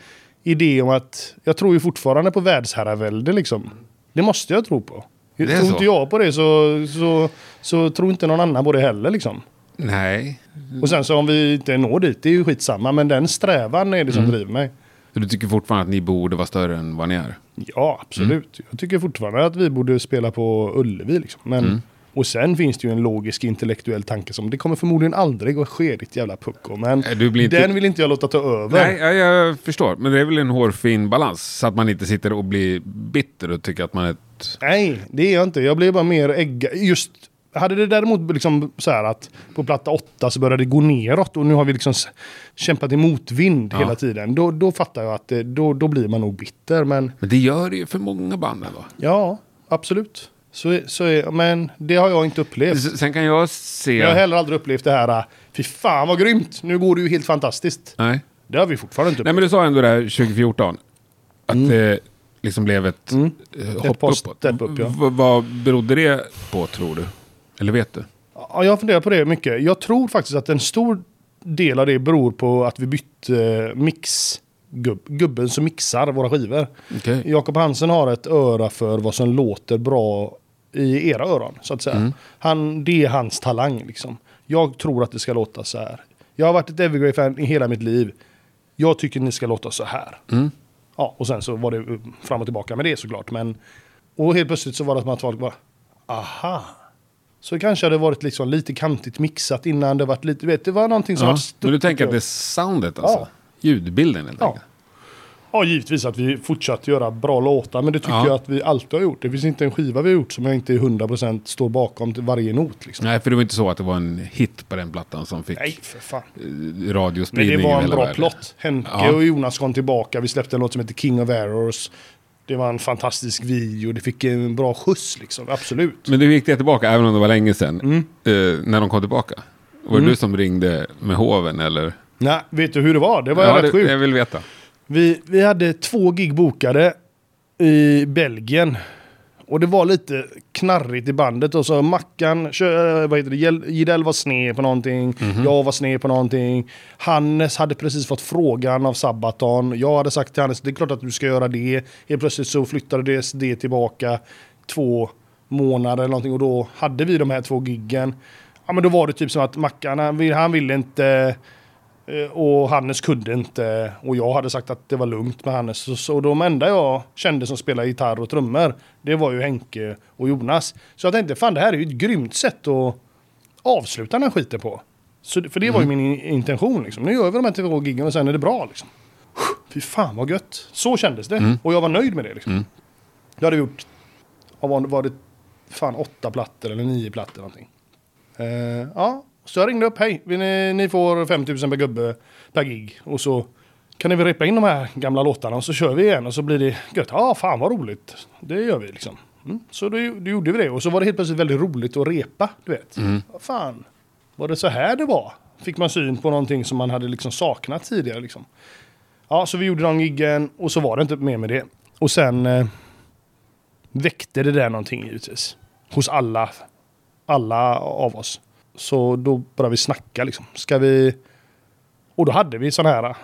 idé om att jag tror ju fortfarande på världsherravälde liksom. Det måste jag tro på. Är tror så. inte jag på det så, så, så tror inte någon annan på det heller liksom. Nej. Och sen så om vi inte når dit, det är ju skitsamma. Men den strävan är det som Mm. driver mig. Så du tycker fortfarande att ni borde vara större än vad ni är? Ja, absolut. Jag tycker fortfarande att vi borde spela på Ullevi. Liksom. Men, Mm. Och sen finns det ju en logisk intellektuell tanke som det kommer förmodligen aldrig att ske ditt jävla pucko. Men inte- den vill inte jag låta ta över. Nej, ja, jag förstår. Men det är väl en hårfin balans. Så att man inte sitter och blir bitter och tycker att man är ett... Nej, det är jag inte. Jag blir bara mer ägga. Just hade det däremot liksom så här att på platta åtta så började det gå neråt och nu har vi liksom kämpat i motvind Ja. hela tiden. Då, då fattar jag att det, då, då blir man nog bitter. Men Men det gör det ju för många band ändå. ja, absolut. Så, så är, men det har jag inte upplevt. Sen kan jag se... Jag har heller aldrig upplevt det här, äh, fy fan vad grymt, nu går det ju helt fantastiskt. Nej. Det har vi fortfarande inte Nej, upplevt. men du sa ändå det här 2014. Att det liksom blev ett Mm. eh, Ett hopp post- uppåt. upp, ja. V- vad berodde det på, tror du? Eller vet du? Ja, jag funderar på det mycket. Jag tror faktiskt att en stor del av det beror på att vi bytte eh, mix. Gubb, gubben som mixar våra skivor. Okej. Jakob Hansen har ett öra för vad som låter bra i era öron, så att säga. Mm. Han, det är hans talang, liksom. Jag tror att det ska låta så här. Jag har varit ett Evergrey-fan i hela mitt liv. Jag tycker ni ska låta så här. Mm. Ja, och sen så var det fram och tillbaka med det såklart. Men, och helt plötsligt så var det som att folk bara, aha. Så det kanske hade varit liksom lite kantigt mixat innan det varit lite, vet det var någonting som Ja. var Men du tänker att det är soundet alltså? Ja. Ljudbilden helt Ja. enkelt? Ja, givetvis att vi fortsatt göra bra låtar, men det tycker Ja. jag att vi alltid har gjort. Det finns inte en skiva vi har gjort som jag inte 100% står bakom till varje not. Liksom. Nej, för det var inte så att det var en hit på den plattan som fick Nej, för fan. eh, Men radiospridning det var en bra plott. Henke Ja. och Jonas kom tillbaka. Vi släppte en låt som heter King of Errors. Det var en fantastisk video, det fick en bra skjuts liksom, absolut. Men du gick det tillbaka, även om det var länge sedan, Mm. eh, när de kom tillbaka. Var det du som ringde med hoven eller? Nej, vet du hur det var? Det var ja, rätt sjukt. jag vill veta. Vi, vi hade två gig bokade i Belgien. Och det var lite knarrigt i bandet. Och så Mackan, kö- vad heter det, Gidell var sned på någonting. Jag var sned på någonting. Hannes hade precis fått frågan av Sabaton. Jag hade sagt till Hannes, det är klart att du ska göra det. Helt plötsligt så flyttade det, det tillbaka två månader eller någonting. Och då hade vi de här två giggen. Ja men då var det typ som att Mackan, han ville inte... Eh, Och Hannes kunde inte. Och jag hade sagt att det var lugnt med Hannes. Så de enda jag kände som spelade gitarr och trummor, det var ju Henke och Jonas. Så jag tänkte, fan det här är ju ett grymt sätt att avsluta den här skiten på. Så, för det var ju min in- intention liksom. Nu gör vi de här två giggen och sen är det bra liksom. Fy fan vad gött. Så kändes det. Och jag var nöjd med det liksom. Jag hade gjort, var det, fan åtta plattor eller nio plattor någonting. Eh, ja, så jag ringde upp, hej, ni, ni får 5000 per gubbe per gig. Och så kan ni väl repa in de här gamla låtarna och så kör vi igen och så blir det gött. Ja, fan vad roligt. Det gör vi liksom. Mm. Så då, då gjorde vi det och så var det helt plötsligt väldigt roligt att repa, du vet. Vad fan, var det så här det var? Fick man syn på någonting som man hade liksom saknat tidigare liksom. Ja, så vi gjorde de giggen och så var det inte mer med det. Och sen eh, väckte det där någonting givetvis. Hos alla, alla av oss. Så då började vi snacka liksom. Ska vi... Och då hade vi sådana här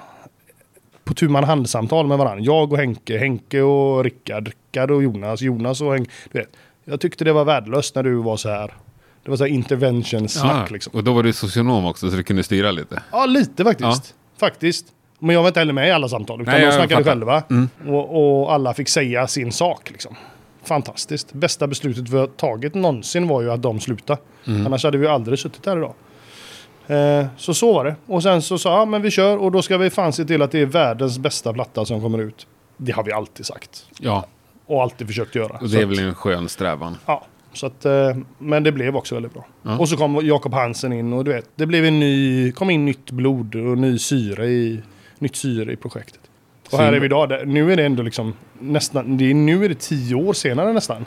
på tu man hand-samtal med varandra. Jag och Henke, Henke och Rickard, Rickard och Jonas, Jonas och Henke. Du vet, jag tyckte det var värdelöst när du var så här. Det var så här intervention-snack Ja, liksom. Och då var du socionom också så du kunde styra lite. Ja, lite faktiskt. Faktiskt. Men jag var inte heller med i alla samtal. Utan Nej, de snackade fattar. Mm. själva. Och, och alla fick säga sin sak. Liksom. Fantastiskt. Bästa beslutet vi har tagit någonsin var ju att de slutade. Mm. Annars hade vi aldrig suttit här idag. Eh, så så var det. Och sen så sa jag, ja, men vi kör och då ska vi fan se till att det är världens bästa platta som kommer ut. Det har vi alltid sagt. Ja, Och alltid försökt göra. och Så det är att- väl en skön strävan. Ja, så att, eh, men det blev också väldigt bra. Och så kom Jakob Hansen in och du vet, det blev en ny, kom in nytt blod och ny syre i, nytt syre i projektet. Och här är vi idag, där- nu är det ändå liksom nästan, det är, nu är det tio år senare nästan.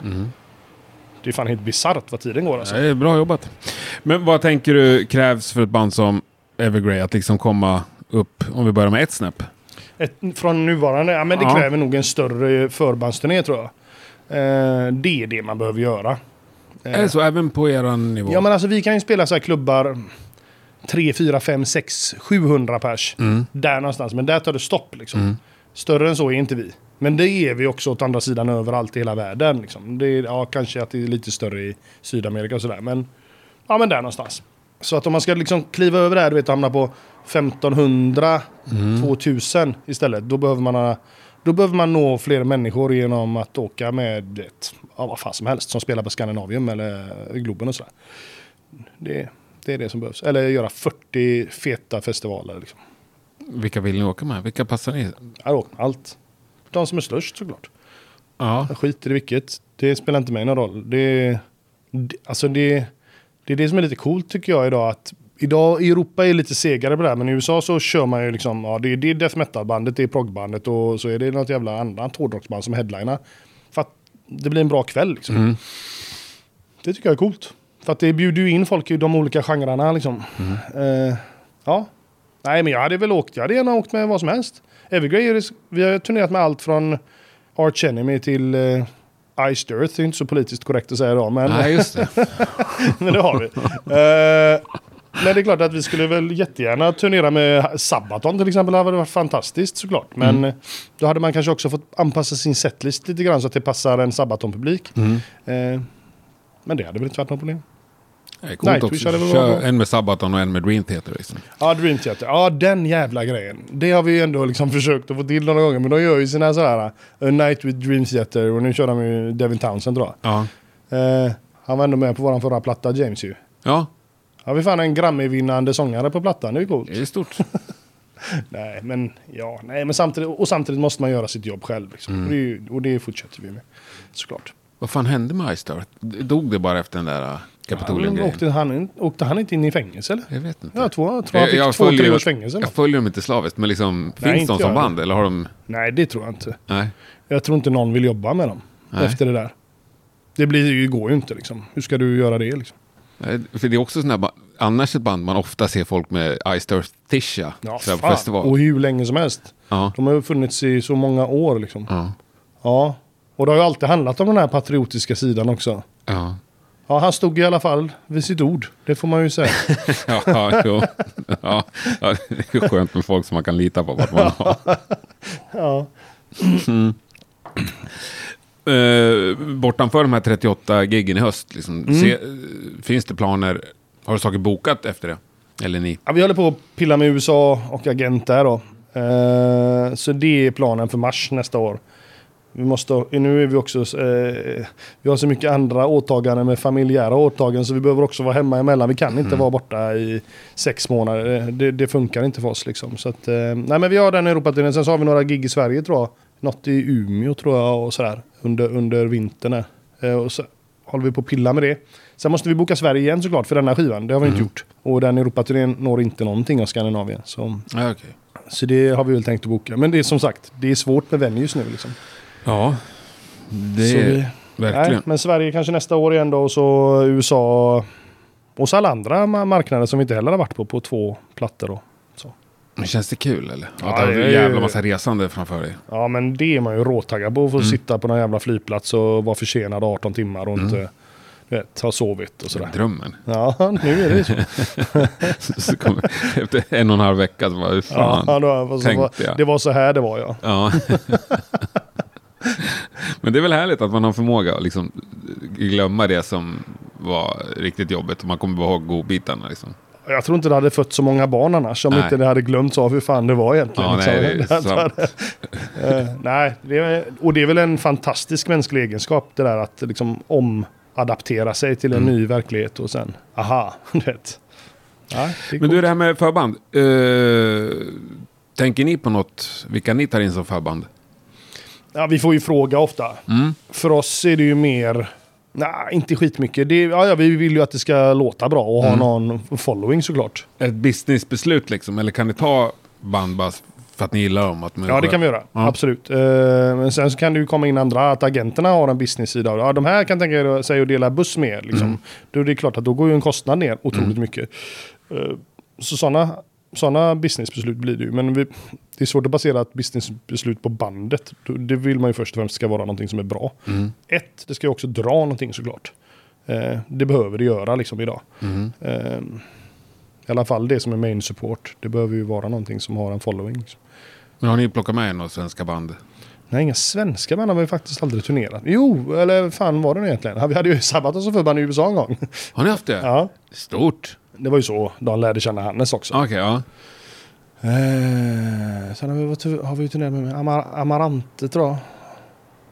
Det är fan helt bisarrt vad tiden går alltså. Det är bra jobbat. Men vad tänker du krävs för ett band som Evergrey att liksom komma upp, om vi börjar med ett snäpp? Ett, från nuvarande, ja men det Ja. kräver nog en större förbandsturné tror jag. Eh, det är det man behöver göra. Är det så även på eran nivå? Ja men alltså vi kan ju spela så här klubbar 3, 4, 5, 6, 700 pers. Mm. Där någonstans. Men där tar det stopp liksom. Större än så är inte vi. Men det är vi också åt andra sidan överallt i hela världen. Liksom. Det är, ja, kanske att det är lite större i Sydamerika och sådär. Men, ja, men där någonstans. Så att om man ska liksom kliva över det här, du vet, och hamna på 1500, Mm. 2000 istället. Då behöver man då behöver man nå fler människor genom att åka med ett, ja, vad fan som helst som spelar på Scandinavium eller Globen och sådär. Det, det är det som behövs. Eller göra 40 feta festivaler. Liksom. Vilka vill ni åka med? Vilka passar ni? Ja, allt. De som är störst såklart. Ja, Jag skiter i vilket. Det spelar inte mig någon roll. Det, det, alltså det, det är det som är lite coolt tycker jag idag. Att idag i Europa är lite segare på det här. Men i USA så kör man ju liksom. Ja, det, är- det är death metal-bandet, det är proggbandet och så är det något jävla annat hårdrocksband som headliner. För att det blir en bra kväll liksom. Det tycker jag är coolt. För att det bjuder ju in folk i de olika genrerna liksom. Eh, ja. Nej men jag hade väl åkt. Jag hade gärna åkt med vad som helst. Evergrey, vi har turnerat med allt från Arch Enemy till uh, Iced Earth. Det är inte så politiskt korrekt att säga idag. Men, nej just det. [LAUGHS] men det har vi. Eh, men det är klart att vi skulle väl jättegärna turnera med Sabaton till exempel. Det hade varit fantastiskt såklart. Men eh, då hade man kanske också fått anpassa sin setlist lite grann så att det passar en Sabaton-publik. Eh, men det hade väl inte varit något problem. Är coolt också. Kör en med Sabaton och en med Dream Theater. Liksom. Ja, Dream Theater. Ja, den jävla grejen. Det har vi ju ändå liksom [LAUGHS] försökt att få till några gånger. Men de gör ju sina sådana här A Night with Dream Theater. Och nu kör de ju Devin Townsend tror Ja. Eh, han var ändå med på våran förra platta, James ju. ja, Har vi fan en Grammy-vinnande sångare på plattan. Det är ju coolt. det är stort. [LAUGHS] Nej, men, ja, nej, men samtidigt, och samtidigt måste man göra sitt jobb själv. Liksom. Och, det, ju- och det fortsätter vi med. Såklart. Vad fan hände med Ice? Dog det bara efter den där... Kapitolium åkte, han, åkte han inte in i fängelse eller? Jag vet inte. Jag tror han Jag, jag, fick två, tre års fängelse. jag följer dem inte slaviskt, men liksom, Nej, finns de som jag. band? Eller har de... Nej, det tror jag inte. Nej. Jag tror inte någon vill jobba med dem Nej. efter det där. Det blir, ju- går ju inte liksom. Hur ska du göra det liksom? Nej, För det är också sådana annars ett band man ofta ser folk med Ice Earth Tisha Ja, fan. festival. Och hur länge som helst. Ja. De har ju funnits i så många år liksom. Ja. Ja. Och det har ju alltid handlat om den här patriotiska sidan också. Ja. Ja, han stod i alla fall vid sitt ord. Det får man ju säga. [LAUGHS] Ja, jo. ja, det är skönt med folk som man kan lita på. Vart man har. [LAUGHS] ja. Eh, bortanför de här 38 giggen i höst, liksom, Mm. se, finns det planer? Har du saker bokat efter det? Eller ni? Ja, vi håller på att pilla med USA och agent där då. Eh, så det är planen för mars nästa år. Vi måste, nu är vi också, eh, vi har så mycket andra åtaganden med familjära åtaganden så vi behöver också vara hemma emellan. Vi kan inte vara borta i sex månader. Eh, Det, det funkar inte för oss liksom. Så att, eh, nej men vi har den Europaturnén. Sen så har vi några gig i Sverige tror jag. Något i Umeå tror jag och sådär. Under, under vintern. Eh, och så håller vi på att pilla med det. Sen måste vi boka Sverige igen såklart för den här skivan. Det har vi inte gjort. Och den Europaturnén når inte någonting av Skandinavien. Så, Ja, okej. så det har vi väl tänkt att boka. Men det är som sagt, det är svårt med venues nu liksom. Ja, det Så är vi- verkligen. Nej, men Sverige kanske nästa år igen då och så USA och så alla andra ma- marknader som vi inte heller har varit på på två plattor då. Så. Men känns det kul eller? Ja, att det är en jävla massa resande framför dig. Ja men det är man ju råtaggad på. Att få Mm. sitta på någon jävla flygplats och vara försenad 18 timmar och inte du vet, ha sovit och sådär. Drömmen. Ja, nu är det [LAUGHS] så. så kommer, efter en och en halv vecka så bara, hur fan. Ja, då, så, tänkte var, jag. det var så här det var ja. Ja. [LAUGHS] Men det är väl härligt att man har förmåga att liksom glömma det som var riktigt jobbigt och man kommer bara ihåg godbitarna. Liksom. Jag tror inte det hade fött så många barn annars om Nej. inte det hade glömts av hur fan det var egentligen. Ja, nej, det är sant. Eh, nej, det är, och det är väl en fantastisk mänsklig egenskap det där att liksom omadaptera sig till en Mm. ny verklighet och sen, aha, [LAUGHS] du vet. Ja, Men du, det här med förband. Eh, tänker ni på något, vilka ni tar in som förband? Ja, vi får ju fråga ofta. Mm. För oss är det ju mer, nej, inte skitmycket. Det, ja, ja, vi vill ju att det ska låta bra och Mm. ha någon following såklart. Ett businessbeslut liksom, eller kan ni ta band bara för att ni gillar dem? Att Ja, det kan vi göra. Ja. Absolut. Eh, men sen så kan det ju komma in andra, att agenterna har en business-sida. Ja, de här kan tänka sig att dela buss med. Liksom. Mm. Då är det klart att då går ju en kostnad ner otroligt mycket. Eh, så sådana såna businessbeslut blir det ju. Men vi, det är svårt att basera ett businessbeslut på bandet. Det vill man ju först och främst ska vara någonting som är bra. Mm. Ett, det ska ju också dra någonting såklart. Eh, det behöver det göra liksom idag. Mm. Eh, I alla fall det som är main support. Det behöver ju vara någonting som har en following. Liksom. Men har ni plockat med några svenska band? Nej, inga svenska band har vi faktiskt aldrig turnerat. Jo, eller fan var det egentligen? Vi hade ju Sabaton som förband i USA en gång. Har ni haft det? Ja, Stort. Det var ju så de lärde känna Hannes också. Okej, ja. Eh, sen har vi, varit- har vi ju turnerat med Amar Amarante tror jag.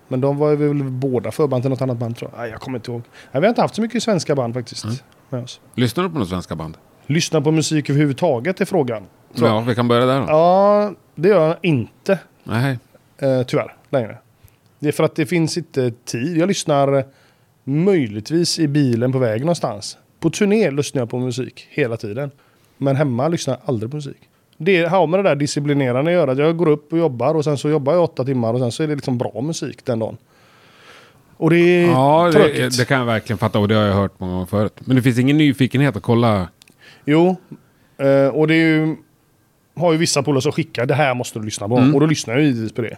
Men de var väl båda förband till något annat band tror jag. Nej, jag kommer inte ihåg. Nej, vi har inte haft så mycket svenska band faktiskt. Mm. Med oss. Lyssnar du på några svenska band? Lyssna på musik överhuvudtaget är frågan. Ja, vi kan börja där då. Ja, det gör jag inte. Nej. Eh, tyvärr, längre. Det är för att det finns inte tid. Jag lyssnar möjligtvis i bilen på väg någonstans. På turné lyssnar jag på musik hela tiden. Men hemma lyssnar jag aldrig på musik. Det har med det där disciplinerande att göra. Jag går upp och jobbar och sen så jobbar jag åtta timmar och sen så är det liksom bra musik den dagen. Och det är Ja, det, det kan jag verkligen fatta och det har jag hört många gånger förut. Men det finns ingen nyfikenhet att kolla. Jo, eh, och det är ju, har ju vissa polare som skickar det här måste du lyssna på. Mm. Och då lyssnar jag givetvis på det.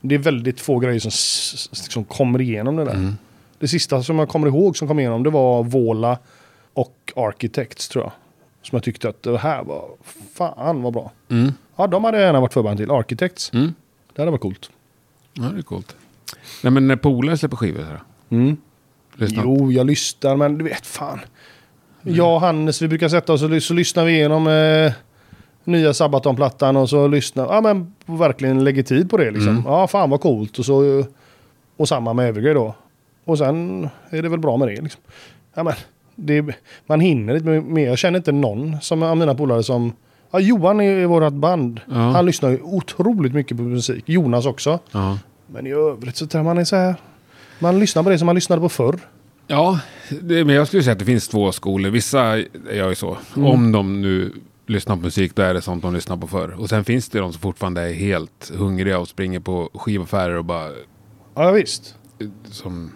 Det är väldigt få grejer som, som kommer igenom det där. Mm. Det sista som jag kommer ihåg som kom igenom det var Vola och Architects tror jag. Som jag tyckte att det här var, fan vad bra. Mm. Ja, de hade jag gärna varit förband till. Architects. Mm. Det hade varit coolt. Ja, det är coolt. Nej, men när polare släpper skivor så här. Mm. Jo, jag lyssnar, men du vet fan. Jag och Hannes, vi brukar sätta oss och så lyssnar vi igenom eh, nya Sabaton-plattan och så lyssnar, ja men verkligen lägger tid på det liksom. Mm. Ja, fan vad coolt. Och, så, och samma med Evergrey då. Och sen är det väl bra med det liksom. Ja, men, det, man hinner inte mer. Jag känner inte någon som av mina polare som... Ja, Johan är i vårt band. Ja. Han lyssnar ju otroligt mycket på musik. Jonas också. Ja. Men i övrigt så tror man är så här. Man lyssnar på det som man lyssnade på förr. Ja, det, men jag skulle säga att det finns två skolor. Vissa gör ju så. Om de nu lyssnar på musik, då är det sånt de lyssnar på förr. Och sen finns det de som fortfarande är helt hungriga och springer på skivaffärer och bara... Ja visst. Som,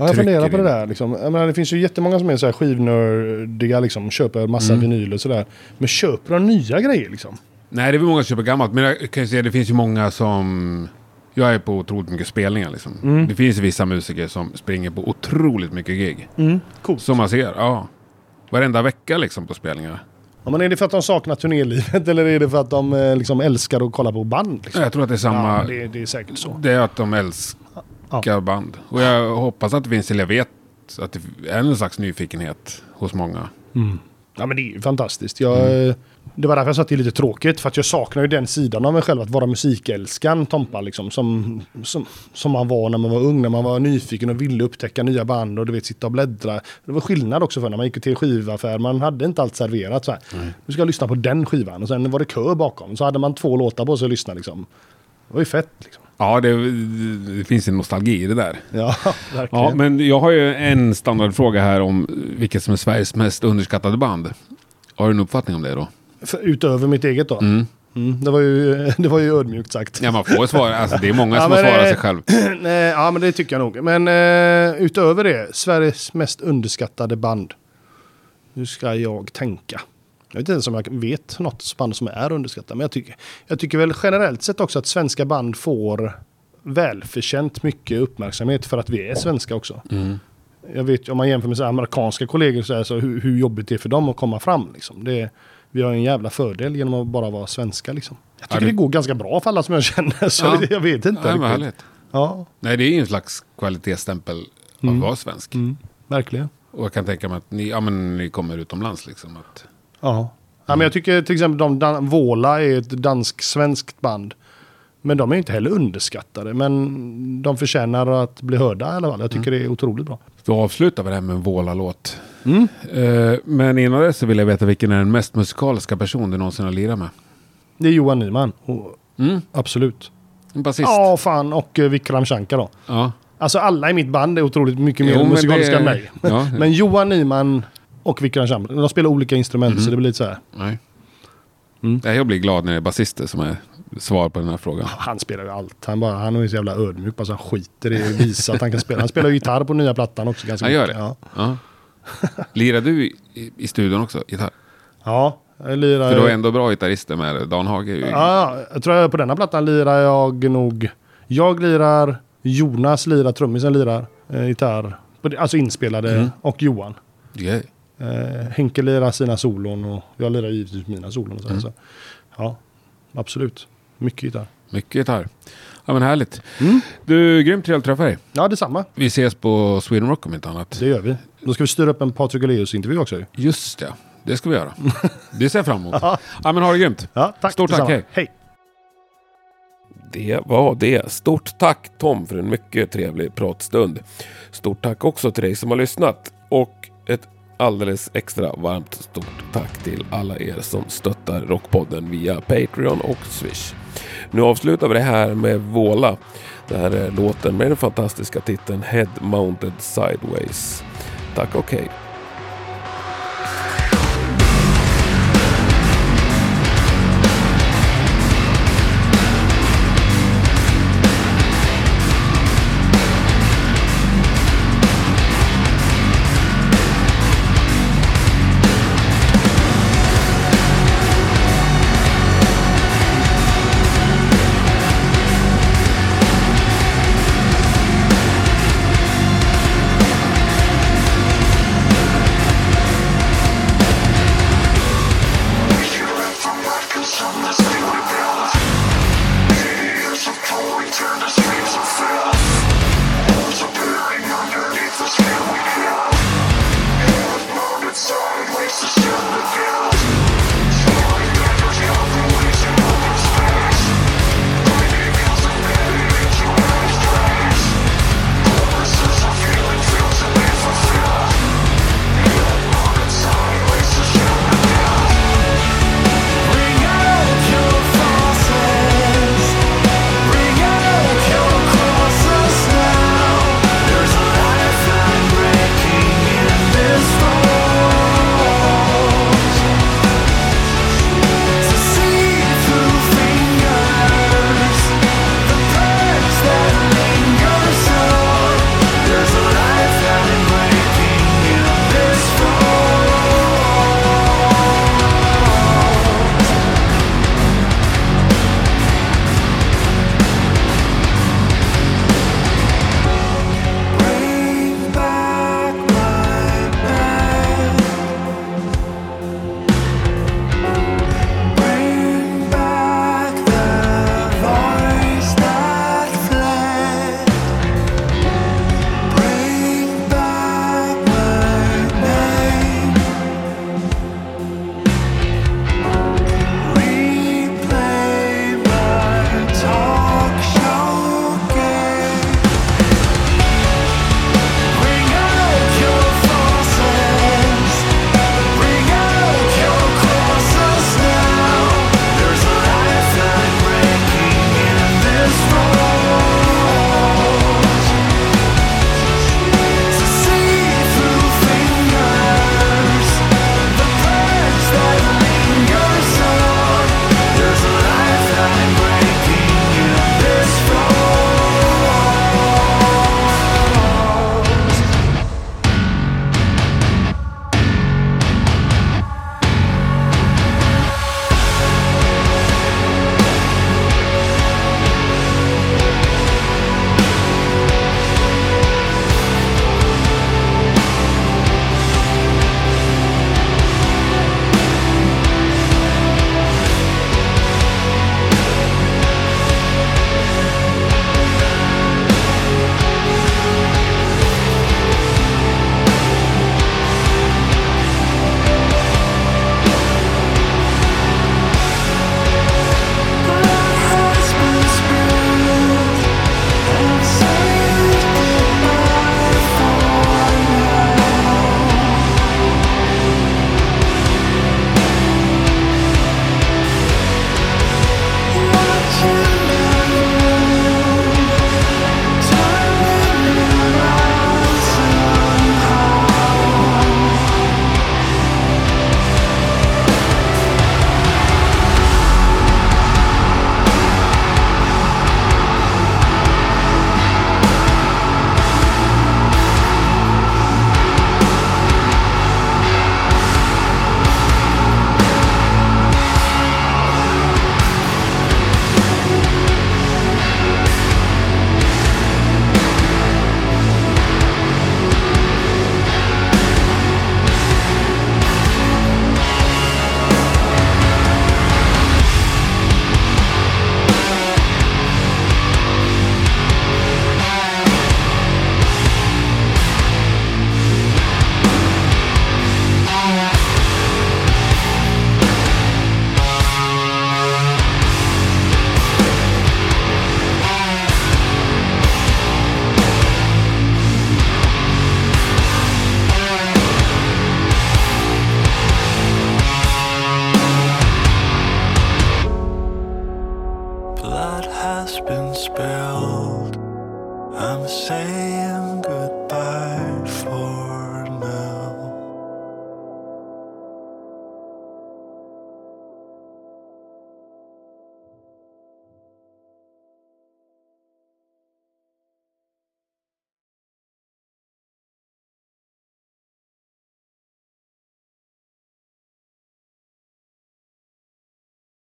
Ja, jag funderar på det där. Liksom. Jag menar, det finns ju jättemånga som är så här skivnördiga, liksom, köper massa Mm. vinyl och sådär. Men köper de nya grejer liksom? nej, det är väl många som köper gammalt. Men jag kan ju säga det finns ju många som... Jag är på otroligt mycket spelningar liksom. Mm. Det finns vissa musiker som springer på otroligt mycket gig. Coolt. Som man ser, ja. Varenda vecka liksom på spelningar. Ja, men är det för att de saknar turnélivet eller är det för att de eh, liksom, älskar att kolla på band? Liksom? Jag tror att det är samma... Ja, det, det är säkert så. Det är att de älskar band. Och jag hoppas att det finns, eller jag vet att det är en slags nyfikenhet hos många. Ja men det är ju fantastiskt. Jag, eh, Det var därför jag sa att det är lite tråkigt. För att jag saknar ju den sidan av mig själv. Att vara musikälskaren Tompa liksom. Som, som, som man var när man var ung. När man var nyfiken och ville upptäcka nya band. Och du vet sitta och bläddra. Det var skillnad också för när man gick till skivaffär. Man hade inte allt serverat så här. Nu ska jag lyssna på den skivan. Och sen var det kö bakom. Så hade man två låtar på sig att lyssna liksom. Det var ju fett liksom. Ja, det, det finns en nostalgi i det där. Ja, [LAUGHS] verkligen. Ja, men jag har ju en standardfråga här om vilket som är Sveriges mest underskattade band. Har du en uppfattning om det då? För, utöver mitt eget då. Mm. Mm, det, var ju, [LAUGHS] det var ju ödmjukt sagt. Ja, man får svara. Alltså, det är många [LAUGHS] Ja, som har svarat eh, sig själv. [CLEARS THROAT] Nej, ja, men det tycker jag nog. Men eh, utöver det, Sveriges mest underskattade band. Nu ska jag tänka. Jag vet inte ens om jag vet något band som är underskattat. Men jag tycker, jag tycker väl generellt sett också att svenska band får välförtjänt mycket uppmärksamhet för att vi är svenska också. Jag vet om man jämför med så amerikanska kollegor så, här, så hur, hur jobbigt det är för dem att komma fram. Liksom. Det, vi har en jävla fördel genom att bara vara svenska. Liksom. Jag tycker Ja, det- det går ganska bra för alla som jag känner. Så Ja. [LAUGHS] jag vet inte. Ja, härligt. Ja, Nej, det är en slags kvalitetsstämpel av att vara svensk. mm, verkligen. Och jag kan tänka mig att ni, ja, men ni kommer utomlands liksom. Att, Ja. ja men jag tycker till exempel de Dan- Vola är ett dansk-svenskt band. Men de är inte heller underskattade. Men de förtjänar att bli hörda i alla fall. Jag tycker det är otroligt bra. då avslutar vi det här med en Våla-låt. Mm. Eh, men innan det så vill jag veta vilken är den mest musikaliska person du någonsin har lirat med? Det är Johan Nyman. Mm. absolut. En basist? Ja, fan. Och eh, Vikram Shankar då. Ja. Alltså alla i mitt band är otroligt mycket mer Jo, men musikaliska det- än mig. ja. [LAUGHS] men Johan Nyman och Vikram Shankar. De spelar olika instrument så det blir lite så här. Nej. Mm. Jag blir glad när det är basister som är svar på den här frågan. Han spelar ju allt. Han, bara, han är ju så jävla ödmjuk. Bara så han skiter i att visa att han kan spela. Han spelar ju gitarr på nya plattan också. Ganska Han gör mycket. det? Ja. Ja. Lirar du i, i, studion också, gitarr? ja, jag lirar... För du har ändå bra gitarrister med. Dan Hage ju... Ja, jag tror jag på denna plattan lirar jag nog... Jag lirar, Jonas lirar, trummisen lirar eh, gitarr. Alltså inspelade Mm. och Johan. Yeah. Eh, Henke lirar sina solon och jag lirar givetvis mina solon. Och så, Mm. så. Ja, absolut. Mycket gitarr. Mycket gitarr. Ja men härligt. Mm. Du, grymt trevligt att träffa dig. Ja, detsamma. Vi ses på Sweden Rock om inte annat. Det gör vi. Då ska vi styra upp en Patrik Oleus-intervju också. ju. Just det, det ska vi göra. [LAUGHS] Det ser jag fram emot. Ja men ha det grymt. Ja, tack. Stort tack, detsamma. hej. Hej. Det var det. Stort tack Tom för en mycket trevlig pratstund. Stort tack också till dig som har lyssnat. Och ett alldeles extra varmt stort tack till alla er som stöttar Rockpodden via Patreon och Swish. Nu avslutar vi det här med Våla. Det här är låten med den fantastiska titeln Head Mounted Sideways. Tack och hej.